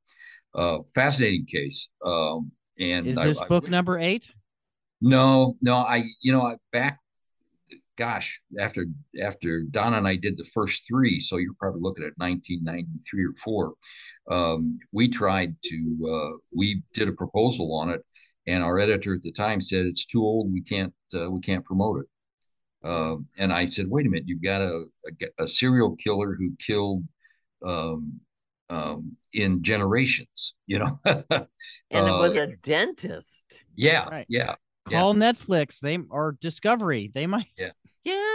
Speaker 3: Uh, fascinating case. Um, and
Speaker 2: Is this
Speaker 3: I
Speaker 2: book number eight?
Speaker 3: no, no, I, you know, I back, gosh, after after Donna and I did the first three, so you're probably looking at 1993 or four. Um, we tried to, uh, we did a proposal on it, and our editor at the time said it's too old. We can't, uh, we can't promote it. Um, and I said, wait a minute, you've got a, a, a serial killer who killed um, um, in generations, you know? <laughs>
Speaker 1: and it was
Speaker 3: uh,
Speaker 1: a dentist.
Speaker 3: yeah,
Speaker 2: Right.
Speaker 3: yeah. Yeah.
Speaker 2: Call Netflix. They or Discovery. They might.
Speaker 1: Yeah.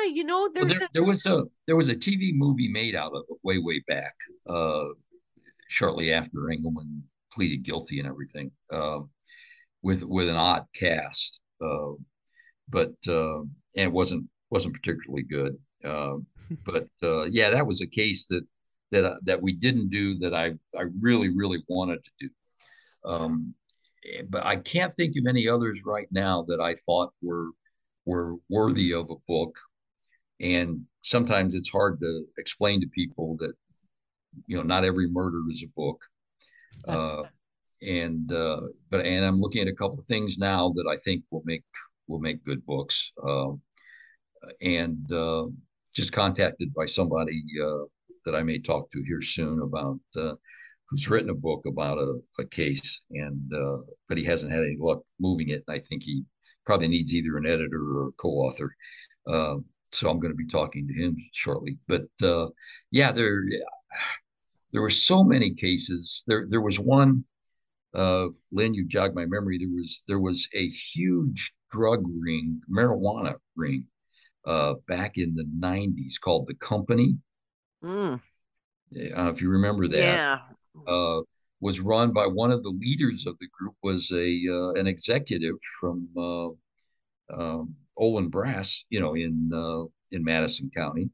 Speaker 1: Yeah, you know,
Speaker 3: Well, there,
Speaker 1: a,
Speaker 3: there was a there was a TV movie made out of it way way back, uh, shortly after Engleman pleaded guilty and everything, um, with with an odd cast, uh, but uh, and it wasn't wasn't particularly good. Uh, <laughs> but uh, yeah, that was a case that that uh, that we didn't do that I I really really wanted to do. Um, eh, but I can't think of any others right now that I thought were were worthy of a book. And sometimes it's hard to explain to people that you know not every murder is a book. Uh, and uh, but and I'm looking at a couple of things now that I think will make will make good books. Uh, and uh, just contacted by somebody uh, that I may talk to here soon about uh, who's written a book about a, a case, and uh, but he hasn't had any luck moving it. And I think he probably needs either an editor or a co-author. Uh, so I'm going to be talking to him shortly. But uh, yeah, there there were so many cases. There there was one. Uh, Lynn, you jogged my memory. There was there was a huge drug ring, marijuana ring, uh, back in the '90s called the Company.
Speaker 1: mm,
Speaker 3: Uh, if you remember that,
Speaker 1: yeah.
Speaker 3: uh, was run by one of the leaders of the group was a uh, an executive from uh, um, Olin Brass, you know, in uh, in Madison County,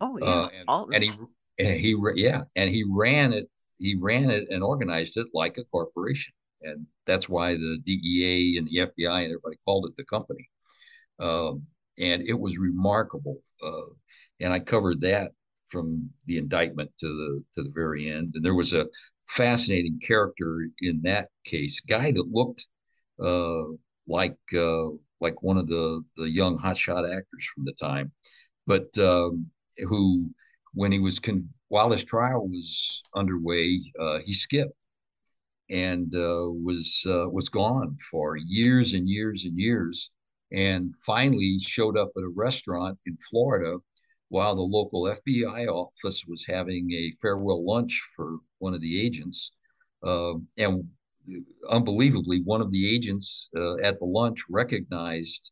Speaker 1: Oh yeah.
Speaker 3: uh, and, and he and he yeah, and he ran it. He ran it and organized it like a corporation, and that's why the DEA and the FBI and everybody called it the company. Um, and it was remarkable. Uh, and I covered that from the indictment to the to the very end. And there was a fascinating character in that case, guy that looked uh, like uh, like one of the the young hotshot actors from the time, but um, who, when he was con- while his trial was underway, uh, he skipped and uh, was uh, was gone for years and years and years, and finally showed up at a restaurant in Florida while the local FBI office was having a farewell lunch for one of the agents, uh, and unbelievably, one of the agents uh, at the lunch recognized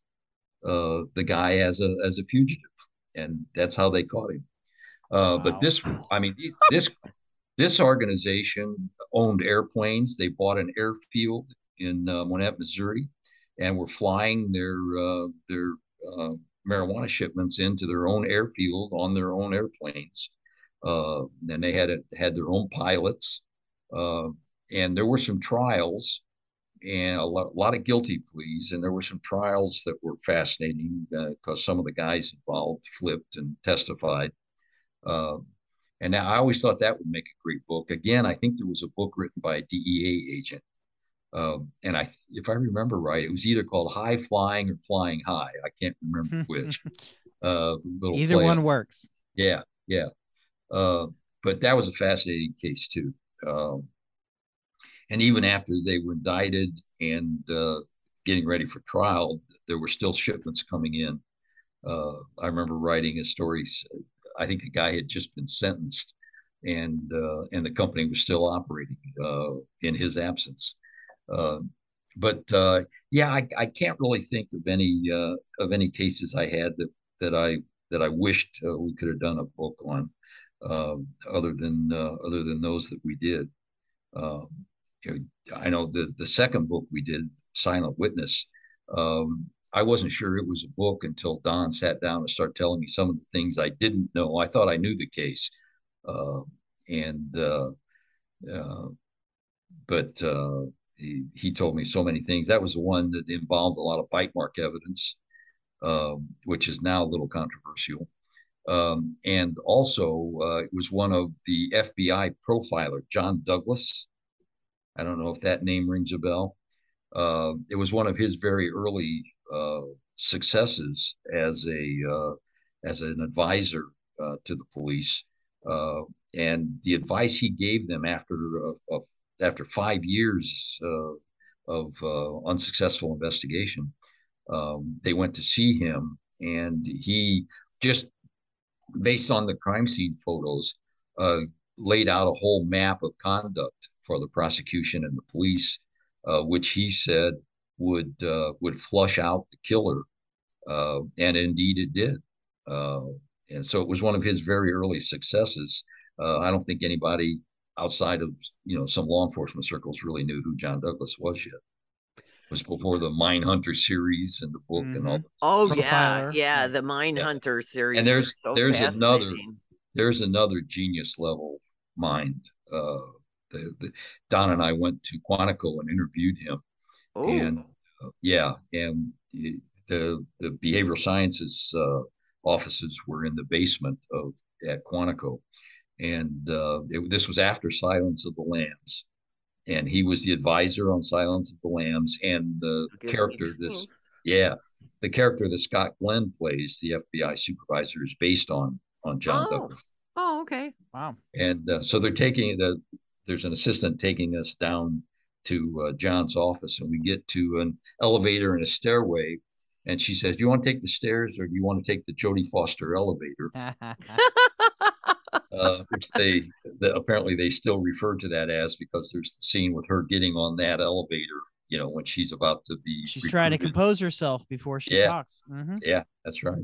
Speaker 3: uh, the guy as a as a fugitive, and that's how they caught him. Uh,
Speaker 2: Wow.
Speaker 3: But this, I mean, this this organization owned airplanes. They bought an airfield in uh, Monett, Missouri, and were flying their uh, their uh, marijuana shipments into their own airfield on their own airplanes. Uh, and they had a, had their own pilots, uh, and there were some trials and a lot, a lot of guilty pleas, and there were some trials that were fascinating because some of the guys involved flipped and testified. Uh, and now I always thought that would make a great book. Again, I think there was a book written by a DEA agent. Um, and I, if I remember right, it was either called High Flying or Flying High. I can't remember <laughs> which. Uh,
Speaker 2: Either
Speaker 3: play
Speaker 2: one works.
Speaker 3: Yeah, yeah. Uh, but that was a fascinating case too. Um, and even after they were indicted and uh, getting ready for trial, there were still shipments coming in. Uh, I remember writing a story. I think a guy had just been sentenced, and uh, and the company was still operating uh, in his absence. Uh, but uh, yeah, I, I can't really think of any uh, of any cases I had that that I that I wished uh, we could have done a book on, um, other than uh, other than those that we did. Um, you know, I know the the second book we did, Silent Witness. Um, I wasn't sure it was a book until Don sat down and started telling me some of the things I didn't know. I thought I knew the case, uh, and uh, uh, but uh, he he told me so many things. That was the one that involved a lot of bite mark evidence, um, which is now a little controversial. Um, and also, uh, it was one of the FBI profiler, John Douglas. I don't know if that name rings a bell. Uh, it was one of his very early uh, successes as a uh, as an advisor uh, to the police, uh, and the advice he gave them after uh, after five years of unsuccessful investigation, um, they went to see him, and he just based on the crime scene photos laid out a whole map of conduct for the prosecution and the police, uh, which he said would uh, would flush out the killer, uh, and indeed it did. uh, and so it was one of his very early successes. Uh, I don't think anybody outside of you know some law enforcement circles really knew who John Douglas was yet. It was before the Mindhunter series and the book mm-hmm. and all.
Speaker 1: Mm-hmm. Oh yeah, yeah, the Mine yeah. Hunter series.
Speaker 3: And there's so there's another there's another genius level mind. Uh, the, the, Don and I went to Quantico and interviewed him, Ooh. and uh, yeah, and the the behavioral sciences uh, offices were in the basement of at Quantico, and uh, it, this was after Silence of the Lambs, and he was the advisor on Silence of the Lambs, and the character this yeah the character that Scott Glenn plays, the FBI supervisor, is based on on John
Speaker 1: oh.
Speaker 3: Douglas.
Speaker 1: Oh, okay.
Speaker 2: Wow.
Speaker 3: And uh, so they're taking the there's an assistant taking us down to uh, John's office, and we get to an elevator and a stairway. And she says, "Do you want to take the stairs, or do you want to take the Jodie Foster elevator?" <laughs> uh, which they the, apparently they still refer to that as because there's the scene with her getting on that elevator. You know, when she's about to be.
Speaker 2: She's recruited. trying to compose herself before she
Speaker 3: yeah.
Speaker 2: talks. Mm-hmm.
Speaker 3: Yeah, that's right.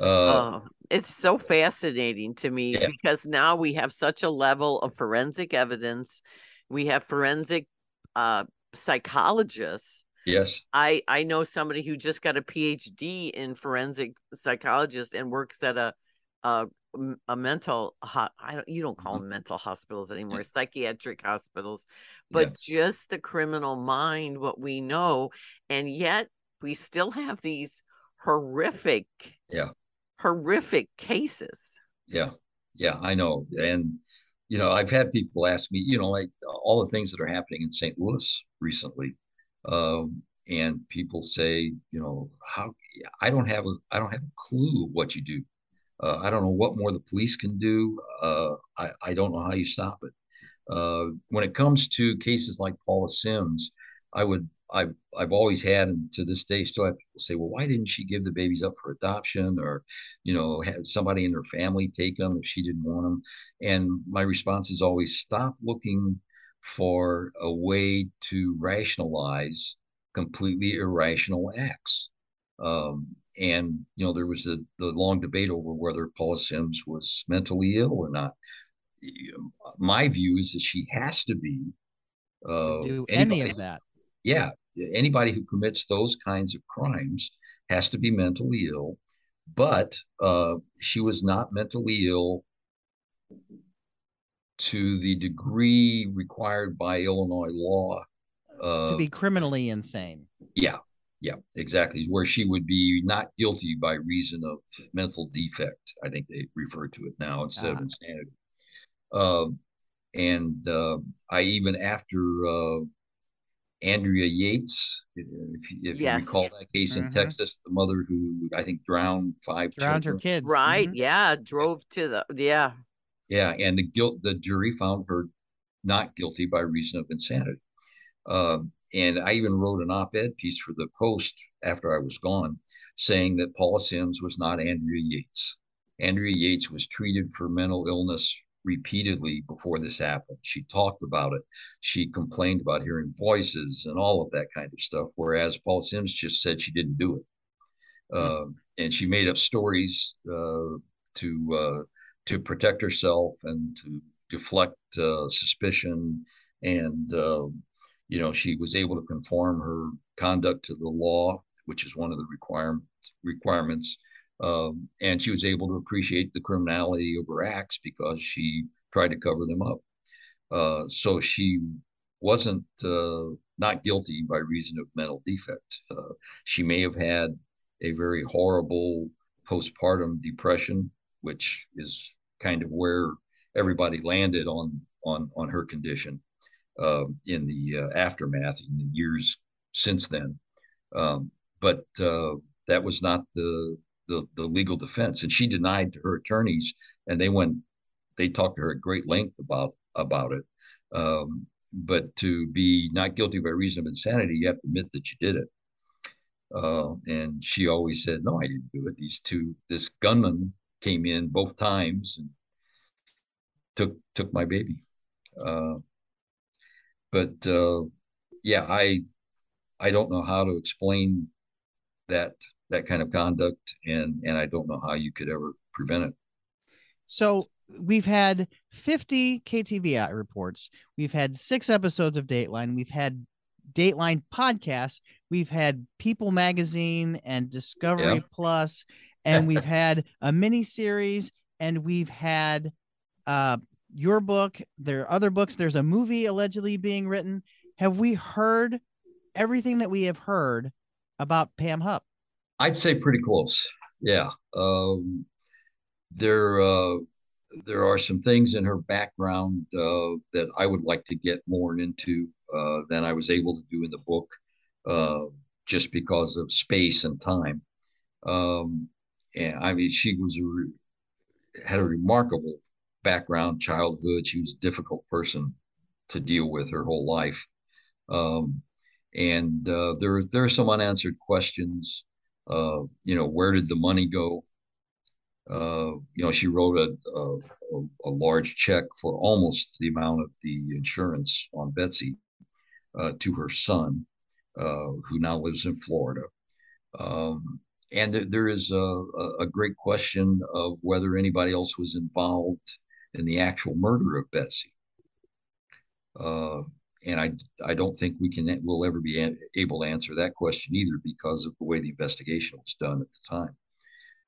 Speaker 1: Uh, oh, it's so fascinating to me yeah. because now we have such a level of forensic evidence. We have forensic uh, psychologists.
Speaker 3: Yes.
Speaker 1: I I know somebody who just got a PhD in forensic psychologist and works at a a, a mental I don't you don't call mm-hmm. them mental hospitals anymore, psychiatric hospitals, but yeah. just the criminal mind what we know and yet we still have these horrific
Speaker 3: yeah
Speaker 1: horrific cases.
Speaker 3: Yeah, yeah, I know. And, you know, I've had people ask me, you know, like all the things that are happening in St. Louis recently. Um, and people say, you know, how I don't have a I don't have a clue what you do. Uh, I don't know what more the police can do. Uh, I, I don't know how you stop it. Uh, when it comes to cases like Paula Sims, I would I've I've always had and to this day still have people say, well, why didn't she give the babies up for adoption or, you know, had somebody in her family take them if she didn't want them? And my response is always stop looking for a way to rationalize completely irrational acts. Um, and you know there was the the long debate over whether Paula Sims was mentally ill or not. My view is that she has to be.
Speaker 2: Uh, do anybody, any of that
Speaker 3: yeah, anybody who commits those kinds of crimes has to be mentally ill. But uh, she was not mentally ill to the degree required by Illinois law.
Speaker 2: Uh, to be criminally insane.
Speaker 3: Yeah, yeah, exactly. Where she would be not guilty by reason of mental defect. I think they refer to it now instead of ah. insanity. Um, and uh, I even after uh, Andrea Yates, if, if yes. you recall that case mm-hmm. in Texas, the mother who I think drowned five
Speaker 2: drowned children. her kids,
Speaker 1: right? Mm-hmm. Yeah, drove to the yeah,
Speaker 3: yeah, and the guilt the jury found her not guilty by reason of insanity. Um, and I even wrote an op-ed piece for the Post after I was gone, saying that Paula Sims was not Andrea Yates. Andrea Yates was treated for mental illness repeatedly before this happened. She talked about it. She complained about hearing voices and all of that kind of stuff. Whereas Paul Sims just said she didn't do it, uh, and she made up stories uh, to uh, to protect herself and to deflect uh, suspicion. And uh, you know, she was able to conform her conduct to the law, which is one of the requirements requirements um, and she was able to appreciate the criminality of her acts because she tried to cover them up. Uh, so she wasn't uh, not guilty by reason of mental defect. Uh, she may have had a very horrible postpartum depression, which is kind of where everybody landed on on on her condition uh, in the uh, aftermath in the years since then. Um, but uh, that was not the the the legal defense, and she denied to her attorneys, and they went, they talked to her at great length about about it. Um, but to be not guilty by reason of insanity, you have to admit that you did it. Uh, and she always said, "No, I didn't do it." These two, this gunman came in both times and took took my baby. Uh, but uh, yeah, I I don't know how to explain that that kind of conduct, and and I don't know how you could ever prevent it.
Speaker 2: So we've had 50 KTVI reports. We've had six episodes of Dateline. We've had Dateline podcasts. We've had People Magazine and Discovery
Speaker 3: Yeah.
Speaker 2: Plus, and <laughs> we've had a mini series, and we've had uh, your book. There are other books. There's a movie allegedly being written. Have we heard everything that we have heard about Pam Hupp?
Speaker 3: I'd say pretty close. Yeah. Um, there uh, there are some things in her background uh, that I would like to get more into uh, than I was able to do in the book, uh, just because of space and time. Um, and I mean, she was a had a remarkable background, childhood. She was a difficult person to deal with her whole life. Um, and uh, there there are some unanswered questions. Uh, you know, where did the money go? Uh, you know, she wrote a, a a large check for almost the amount of the insurance on Betsy uh, to her son, uh, who now lives in Florida. Um, and th- there is a, a- a great question of whether anybody else was involved in the actual murder of Betsy. And I, I don't think we can we'll ever be able to answer that question either because of the way the investigation was done at the time.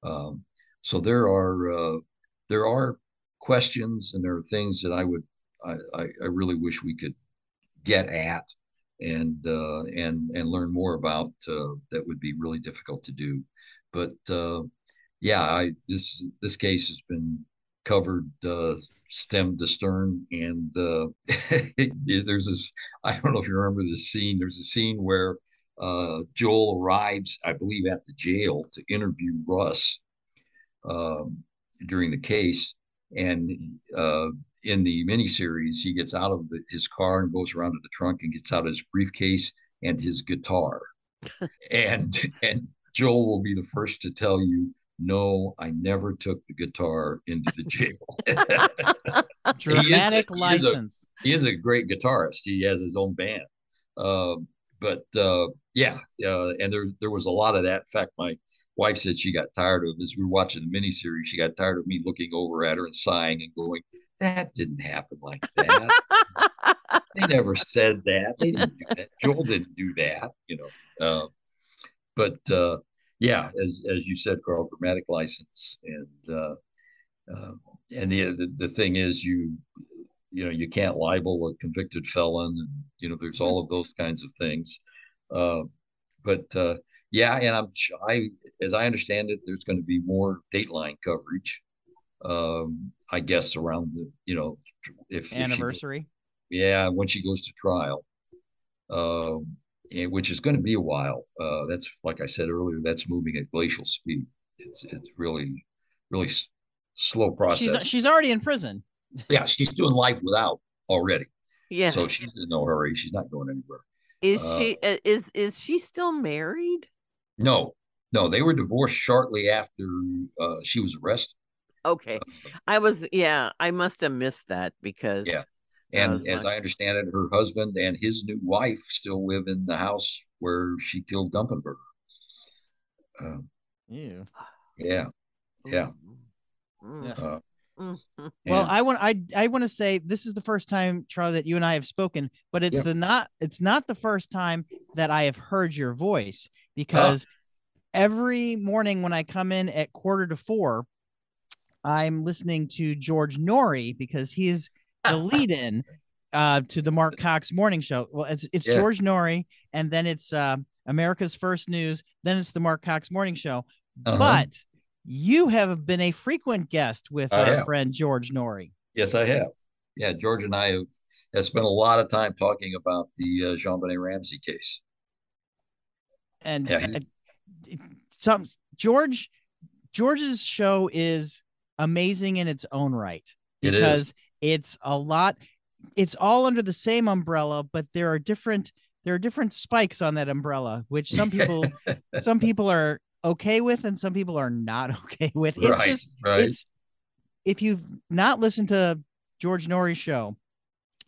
Speaker 3: Um, so there are uh, there are questions and there are things that I would I, I, I really wish we could get at and uh, and and learn more about uh, that would be really difficult to do. But uh, yeah, I this this case has been covered uh, stem to stern, and uh, <laughs> there's this I don't know if you remember this scene. There's a scene where uh, Joel arrives, I believe, at the jail to interview Russ um, during the case, and uh, in the miniseries, he gets out of the, his car and goes around to the trunk and gets out his briefcase and his guitar. <laughs> and and Joel will be the first to tell you, no, I never took the guitar into the jail.
Speaker 2: Dramatic <laughs>
Speaker 3: he is a-
Speaker 2: license.
Speaker 3: he is a great guitarist. He has his own band. Uh, but uh, yeah, uh, and there there was a lot of that. In fact, my wife said she got tired of as we were watching the miniseries. She got tired of me looking over at her and sighing and going, "That didn't happen like that. they never said that. They didn't do that. Joel didn't do that. You know." Uh, but uh, yeah, as as you said, Carl, dramatic license, and uh, uh, and the, the the thing is, you you know you can't libel a convicted felon and you know there's all of those kinds of things. Uh, but uh, yeah and i'm i as i understand it there's going to be more dateline coverage um, i guess around the you know if, if she-
Speaker 2: Anniversary.
Speaker 3: yeah when she goes to trial. Um, which is going to be a while uh, that's like i said earlier that's moving at glacial speed it's it's really really s- slow process
Speaker 2: She's she's already in prison.
Speaker 3: yeah she's doing life without already
Speaker 1: yeah.
Speaker 3: so she's in no hurry. She's not going anywhere.
Speaker 1: is
Speaker 3: uh,
Speaker 1: she uh, is is she still married?
Speaker 3: No, no, they were divorced shortly after uh, she was arrested.
Speaker 1: Okay. I was yeah, I must have missed that because
Speaker 3: Yeah.
Speaker 1: I
Speaker 3: And
Speaker 1: was
Speaker 3: as
Speaker 1: like-
Speaker 3: I understand it, her husband and his new wife still live in the house where she killed Gumpenberger. Uh,
Speaker 2: Ew.
Speaker 3: yeah, yeah.
Speaker 1: Mm,
Speaker 2: Yeah.
Speaker 3: Uh,
Speaker 1: mm, mm.
Speaker 2: Well,
Speaker 3: and-
Speaker 2: I want I I want to say this is the first time, Charlie, that you and I have spoken, but it's
Speaker 3: Yeah.
Speaker 2: the not it's not the first time that I have heard your voice because every morning when I come in at quarter to four, I'm listening to George Noory because he's the lead in uh to the Mark Cox morning show. Well, it's it's
Speaker 3: Yeah.
Speaker 2: George Noory, and then it's uh America's First News, then it's the Mark Cox morning show.
Speaker 3: uh-huh.
Speaker 2: But you have been a frequent guest with
Speaker 3: I
Speaker 2: our
Speaker 3: have.
Speaker 2: friend George Noory.
Speaker 3: yes, I have. Yeah, George and I have, have spent a lot of time talking about the uh, JonBenét Ramsey case.
Speaker 2: and
Speaker 3: Yeah, he-
Speaker 2: uh, some George George's show is amazing in its own right
Speaker 3: It is.
Speaker 2: because it's a lot it's all under the same umbrella but there are different there are different spikes on that umbrella which some <laughs> people some people are okay with and some people are not <laughs> okay with it's
Speaker 3: right,
Speaker 2: just
Speaker 3: right.
Speaker 2: it's if you've not listened to George Noory's show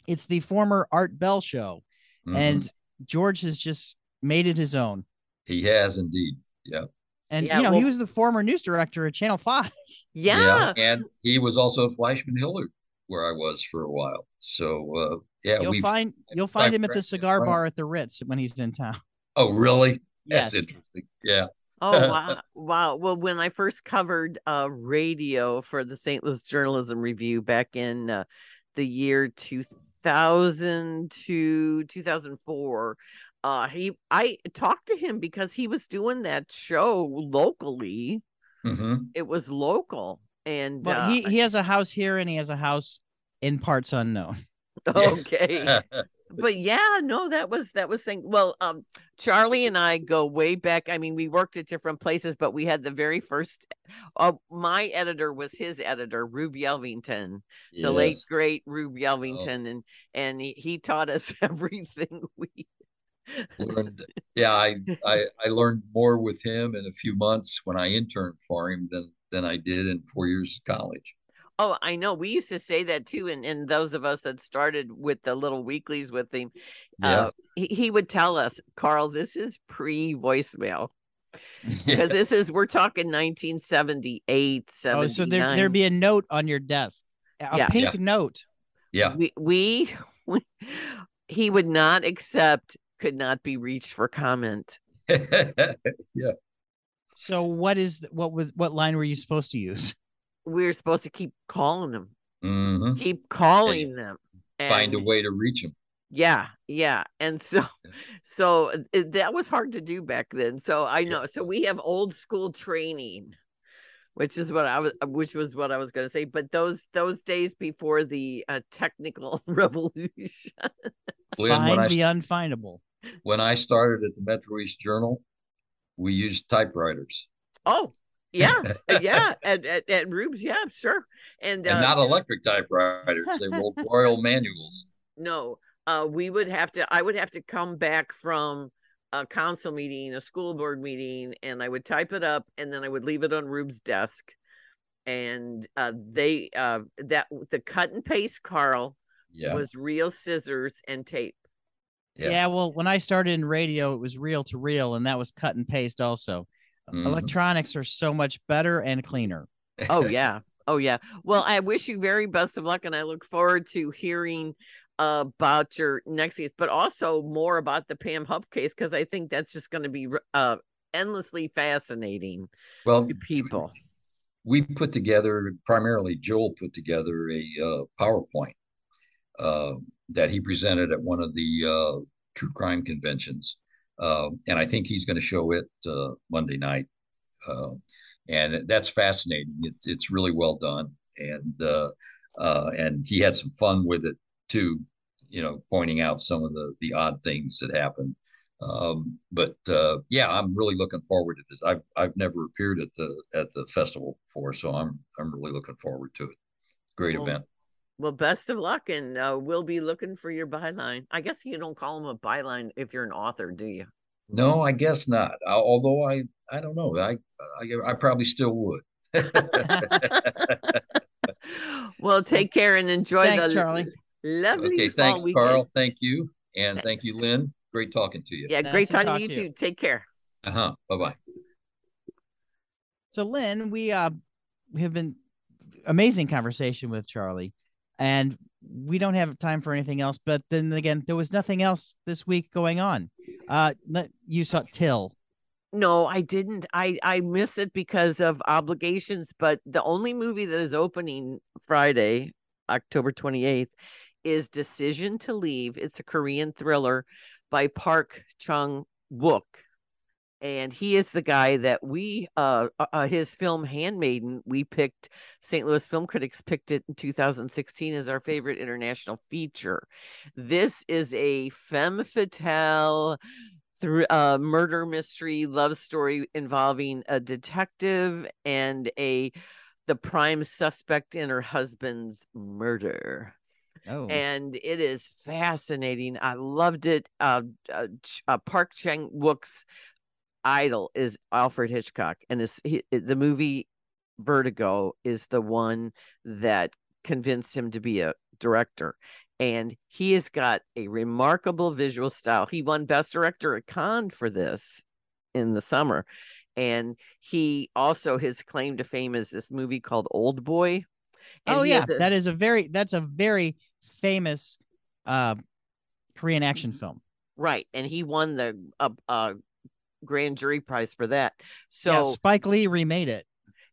Speaker 2: it's the former Art Bell show
Speaker 3: Mhm.
Speaker 2: and George has just made it his own
Speaker 3: he has indeed. Yeah.
Speaker 2: And
Speaker 1: Yeah,
Speaker 2: you know,
Speaker 1: well-
Speaker 2: he was the former news director at Channel Five.
Speaker 1: Yeah.
Speaker 3: and he was also at Fleishman Hillard, where I was for a while. So uh, yeah,
Speaker 2: you'll find you'll find him at the cigar
Speaker 3: around.
Speaker 2: bar at the Ritz when he's in town.
Speaker 3: Oh, really? That's
Speaker 2: Yes.
Speaker 3: interesting. Yeah.
Speaker 1: Oh <laughs> wow, wow. Well, when I first covered uh radio for the St. Louis Journalism Review back in uh, the year 2000 to 2004, uh he I talked to him because he was doing that show locally.
Speaker 3: hmm
Speaker 1: It was local and
Speaker 2: But
Speaker 1: uh,
Speaker 2: he he has a house here and he has a house in parts unknown. <laughs>
Speaker 1: okay. <laughs> but yeah, no, that was that was thing. Well, um, Charlie and I go way back. I mean, we worked at different places, but we had the very first. Uh, my editor was his editor, Rube Yelvington, the late
Speaker 3: Yes.
Speaker 1: great Rube Yelvington, and and he, he taught us <laughs> everything we.
Speaker 3: learned yeah I, I i learned more with him in a few months when i interned for him than than i did in four years of college
Speaker 1: Oh, I know. We used to say that too, and and those of us that started with the little weeklies with him,
Speaker 3: yeah
Speaker 1: uh, he, he would tell us, Carl, this is pre voicemail. <laughs> because this is we're talking 1978
Speaker 2: Oh, so there there'd be a note on your desk, a
Speaker 1: Yeah.
Speaker 2: pink note.
Speaker 3: yeah
Speaker 1: we, we we <laughs> he would not accept could not be reached for comment <laughs>
Speaker 3: yeah
Speaker 2: So what is th- what was what line were you supposed to use?
Speaker 1: we were supposed to keep calling them.
Speaker 3: Hmm
Speaker 1: keep calling them.
Speaker 3: Find a way to reach them.
Speaker 1: yeah yeah. And so <laughs> so it, that was hard to do back then. So i know so we have old school training which is what i was which was what i was going to say. But those those days before the uh, technical <laughs> revolution.
Speaker 3: Glenn,
Speaker 2: Find
Speaker 3: when I,
Speaker 2: the unfindable.
Speaker 3: when I started at the metro east journal we used typewriters.
Speaker 1: Oh yeah uh, <laughs> yeah at, at, at rubes yeah sure. And, uh,
Speaker 3: and not electric typewriters they were <laughs> royal manuals.
Speaker 1: No uh we would have to i would have to come back from a council meeting a school board meeting and i would type it up and then i would leave it on rube's desk. And uh they uh that the cut and paste carl
Speaker 3: yeah.
Speaker 1: was real scissors and tape
Speaker 3: Yeah.
Speaker 2: Yeah. well, when I started in radio, it was reel to reel, and that was cut and paste. Also,
Speaker 3: Mhm.
Speaker 2: electronics are so much better and cleaner. <laughs>
Speaker 1: oh yeah oh yeah well i wish you very best of luck and i look forward to hearing uh, about your next case but also more about the pam huff case because i think that's just going to be uh endlessly fascinating
Speaker 3: well
Speaker 1: to people
Speaker 3: we put together primarily Joel put together a uh, PowerPoint uh, that he presented at one of the uh, true crime conventions, uh, and I think he's going to show it uh, Monday night, uh, and that's fascinating. It's it's really well done, and uh, uh, and he had some fun with it too, you know, pointing out some of the the odd things that happened. Um, but uh, yeah, I'm really looking forward to this. I've I've never appeared at the at the festival before, so I'm I'm really looking forward to it. Great
Speaker 1: Well,
Speaker 3: event.
Speaker 1: Well best of luck and uh, we'll be looking for your byline i guess you don't call them a byline if you're an author do you
Speaker 3: No, I guess not. Uh, although I I don't know. I I, I probably still would. <laughs> <laughs>
Speaker 1: well take care and enjoy
Speaker 2: Thanks,
Speaker 1: the
Speaker 2: Charlie.
Speaker 1: lovely
Speaker 3: okay,
Speaker 1: fall
Speaker 3: thanks,
Speaker 1: weekend.
Speaker 3: Carl. Thank you, and thank you, Lynn. Great talking to you.
Speaker 1: yeah
Speaker 2: Nice
Speaker 1: great
Speaker 2: to
Speaker 1: talking
Speaker 2: talk
Speaker 1: to you
Speaker 2: to
Speaker 1: too take care
Speaker 3: Uh huh. Bye bye.
Speaker 2: So, Lynn, we uh we have been amazing conversation with Charlie, and we don't have time for anything else. But then again, there was nothing else this week going on. Uh, you saw Till.
Speaker 1: No, I didn't. I I miss it because of obligations. But the only movie that is opening Friday, October twenty eighth, is Decision to Leave. It's a Korean thriller by Park Chan Wook, and he is the guy that we uh, uh uh, his film Handmaiden. We picked St. Louis Film Critics picked it in two thousand sixteen as our favorite international feature. This is a femme fatale through a murder mystery love story involving a detective and a the prime suspect in her husband's murder
Speaker 2: Oh,
Speaker 1: and it is fascinating i loved it uh, uh, uh park chan wook's idol is alfred hitchcock and his, he, the movie vertigo is the one that convinced him to be a director and he has got a remarkable visual style he won best director at cannes for this in the summer and he also his claim to fame is this movie called Old Boy. And
Speaker 2: oh yeah,
Speaker 1: a-
Speaker 2: that is a very that's a very famous uh Korean action film.
Speaker 1: right, and he won the uh, uh, grand jury prize for that. So
Speaker 2: yeah, Spike Lee remade it.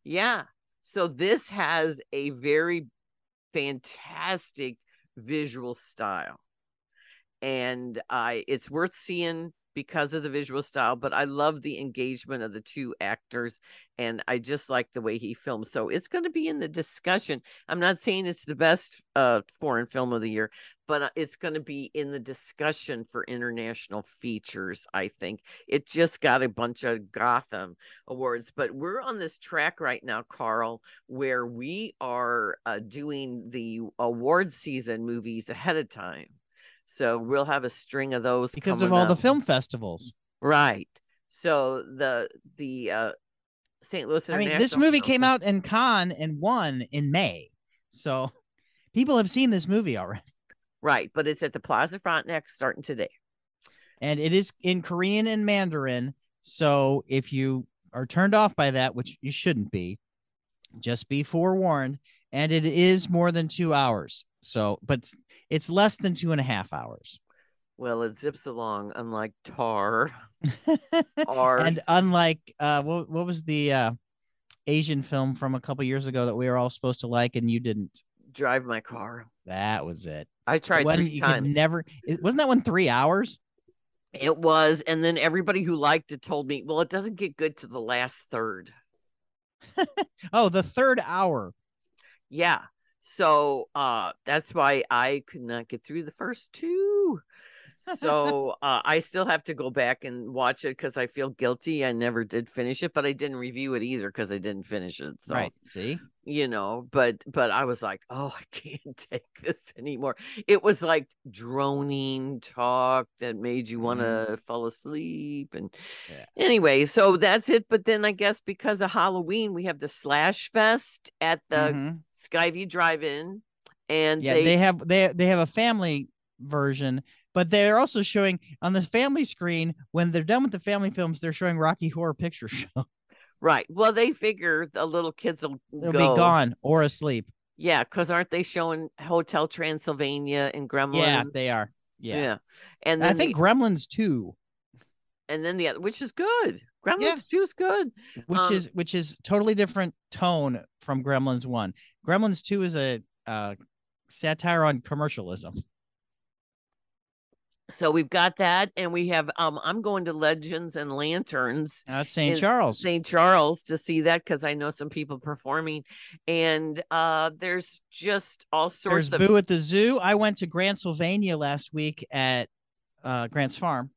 Speaker 1: Yeah. So this has a very fantastic visual style. And I it's worth seeing because of the visual style, but I love the engagement of the two actors and I just like the way he films. So it's going to be in the discussion. I'm not saying it's the best uh foreign film of the year, but uh, it's going to be in the discussion for international features, I think. It just got a bunch of Gotham awards, but we're on this track right now, Carl, where we are uh, doing the award season movies ahead of time. So we'll have a string of those
Speaker 2: because of all the film festivals.
Speaker 1: Right. So the the uh St. Louis
Speaker 2: I mean, this movie
Speaker 1: Film
Speaker 2: came out in Cannes and won in May. So <laughs> people have seen this movie already.
Speaker 1: right, but it's at the Plaza Frontenac starting today.
Speaker 2: And it is in Korean and Mandarin. So if you are turned off by that, which you shouldn't be, just be forewarned. And it is more than two hours. So, but it's- less than two and a half hours.
Speaker 1: Well, it zips along, unlike Tar. <laughs>
Speaker 2: and unlike uh what, what was the uh Asian film from a couple years ago that we were all supposed to like and you didn't?
Speaker 1: Drive my car.
Speaker 2: That was it.
Speaker 1: I tried
Speaker 2: When
Speaker 1: three
Speaker 2: you
Speaker 1: times.
Speaker 2: never it, wasn't that one three hours?
Speaker 1: It was, and then everybody who liked it told me, "Well, it doesn't get good to the last third." <laughs>
Speaker 2: Oh, the third hour.
Speaker 1: Yeah, so uh, that's why I could not get through the first two. So uh, I still have to go back and watch it because I feel guilty. I never did finish it, but I didn't review it either because I didn't finish it. So
Speaker 2: Right. See?
Speaker 1: you know but but i was like oh i <laughs> can't take this anymore it was like droning talk that made you want to fall asleep and
Speaker 2: Yeah.
Speaker 1: anyway so that's it but then i guess because of halloween we have the slash fest at the
Speaker 2: Mhm.
Speaker 1: skyview drive-in and
Speaker 2: Yeah,
Speaker 1: they,
Speaker 2: they, have they they have a family version, but they're also showing on the family screen when they're done with the family films, they're showing Rocky Horror Picture <laughs> Show.
Speaker 1: right well they figure the little kids will
Speaker 2: They'll
Speaker 1: go.
Speaker 2: be gone or asleep.
Speaker 1: yeah because aren't they showing hotel transylvania and gremlins
Speaker 2: Yeah, they are. Yeah.
Speaker 1: and
Speaker 2: I think
Speaker 1: the,
Speaker 2: Gremlins 2,
Speaker 1: and then the other which is good gremlins 2 is good
Speaker 2: which
Speaker 1: Um,
Speaker 2: is which is totally different tone from Gremlins 1. Gremlins 2 is a uh satire on commercialism.
Speaker 1: So we've got that and we have um i'm going to legends and lanterns
Speaker 2: That's St. Charles.
Speaker 1: st charles to see that because i know some people performing and uh there's just all sorts
Speaker 2: There's
Speaker 1: of
Speaker 2: Boo at the Zoo. I went to Grantsylvania last week at uh Grant's Farm.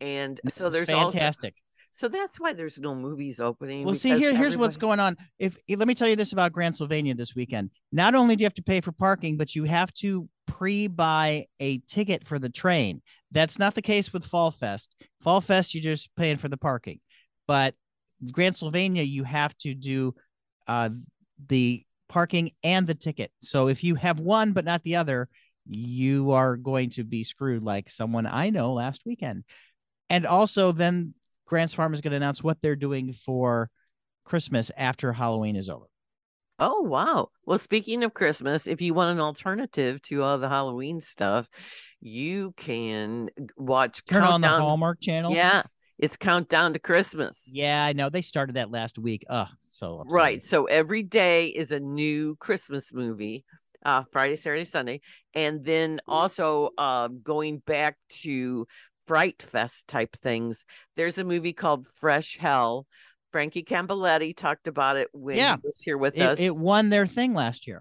Speaker 1: and so there's also
Speaker 2: fantastic.
Speaker 1: So that's why there's no movies opening
Speaker 2: Well, see, here, here's what's going on. If let me tell you this about Grantsylvania this weekend. Not only do you have to pay for parking, but you have to pre-buy a ticket for the train. That's not the case with Fall Fest. Fall Fest, you're just paying for the parking, but Grantsylvania, you have to do uh, the parking and the ticket. So if you have one but not the other, you are going to be screwed, like someone I know last weekend. And also, then Grant's Farm is going to announce what they're doing for Christmas after Halloween is over.
Speaker 1: oh wow well speaking of christmas if you want an alternative to all the halloween stuff you can watch
Speaker 2: Turn on the
Speaker 1: Countdown-
Speaker 2: Hallmark channel.
Speaker 1: yeah it's countdown to christmas
Speaker 2: Yeah, I know. They started that last week. Oh, so upsetting.
Speaker 1: Right. So every day is a new Christmas movie, uh, Friday, Saturday, Sunday. And then also uh, going back to Fright Fest type things, there's a movie called Fresh Hell. Frankie Campoletti talked about it when
Speaker 2: Yeah.
Speaker 1: he was here with us.
Speaker 2: It, it won their thing last year.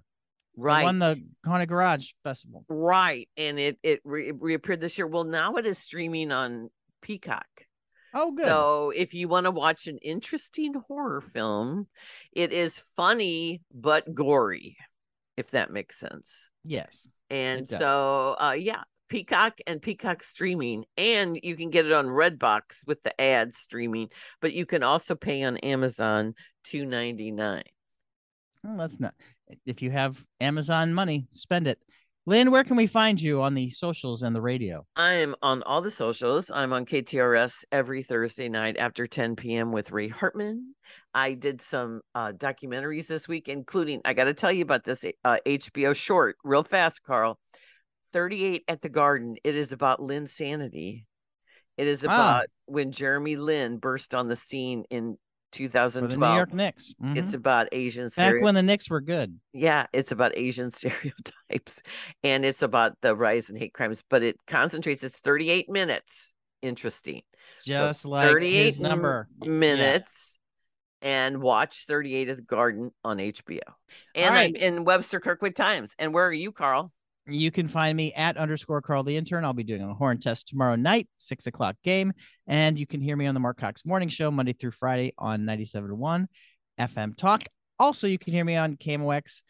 Speaker 2: It
Speaker 1: right.
Speaker 2: won the Haunted Garage Festival.
Speaker 1: right. And it, it re- reappeared this year. Well, now it is streaming on Peacock.
Speaker 2: Oh, good.
Speaker 1: So if you want to watch an interesting horror film, it is funny but gory, if that makes sense.
Speaker 2: yes.
Speaker 1: And so uh yeah, Peacock and Peacock streaming and you can get it on Redbox with the ad streaming, but you can also pay on Amazon 2.99.
Speaker 2: Well, that's not. If you have Amazon money, spend it. Lynn, where can we find you on the socials and the radio?
Speaker 1: I am on all the socials. I'm on KTRS every Thursday night after 10 p.m. with Ray Hartman. I did some uh, documentaries this week, including, I got to tell you about this uh, HBO short real fast, Carl. 38 at the Garden. It is about Linsanity. It is about ah. when Jeremy Lin burst on the scene in 2012. The
Speaker 2: New York Knicks.
Speaker 1: Mm-hmm. It's about Asian
Speaker 2: back when the Knicks were good.
Speaker 1: Yeah, it's about Asian <laughs> stereotypes, and it's about the rise in hate crimes. But it concentrates. It's 38 minutes. Interesting.
Speaker 2: Just so like 38 his number
Speaker 1: minutes. Yeah. And watch 38 of the Garden on HBO. And right. I'm in Webster Kirkwood Times. And where are you, Carl?
Speaker 2: You can find me at underscore Carl the intern. I'll be doing a horn test tomorrow night, six o'clock game. And you can hear me on the Marc Cox Morning Show Monday through Friday on 97.1 FM Talk. Also, you can hear me on KMOX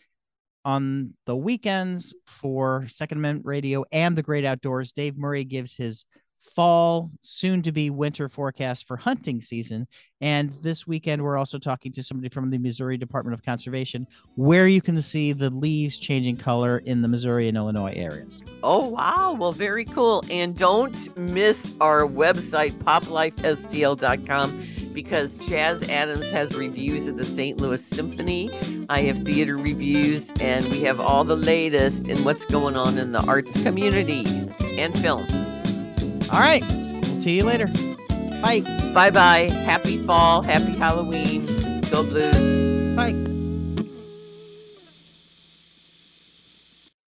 Speaker 2: on the weekends for Second Amendment Radio and the Great Outdoors. Dave Murray gives his fall, soon to be winter forecast for hunting season. And this weekend, we're also talking to somebody from the Missouri Department of Conservation, where you can see the leaves changing color in the Missouri and Illinois areas.
Speaker 1: Oh, wow. Well, very cool. And don't miss our website, poplifestl.com, because Jazz Adams has reviews of the St. Louis Symphony. I have theater reviews, and we have all the latest in what's going on in the arts community and film.
Speaker 2: All right. We'll see you later. Bye.
Speaker 1: Bye bye. Happy fall. Happy Halloween. Go Blues.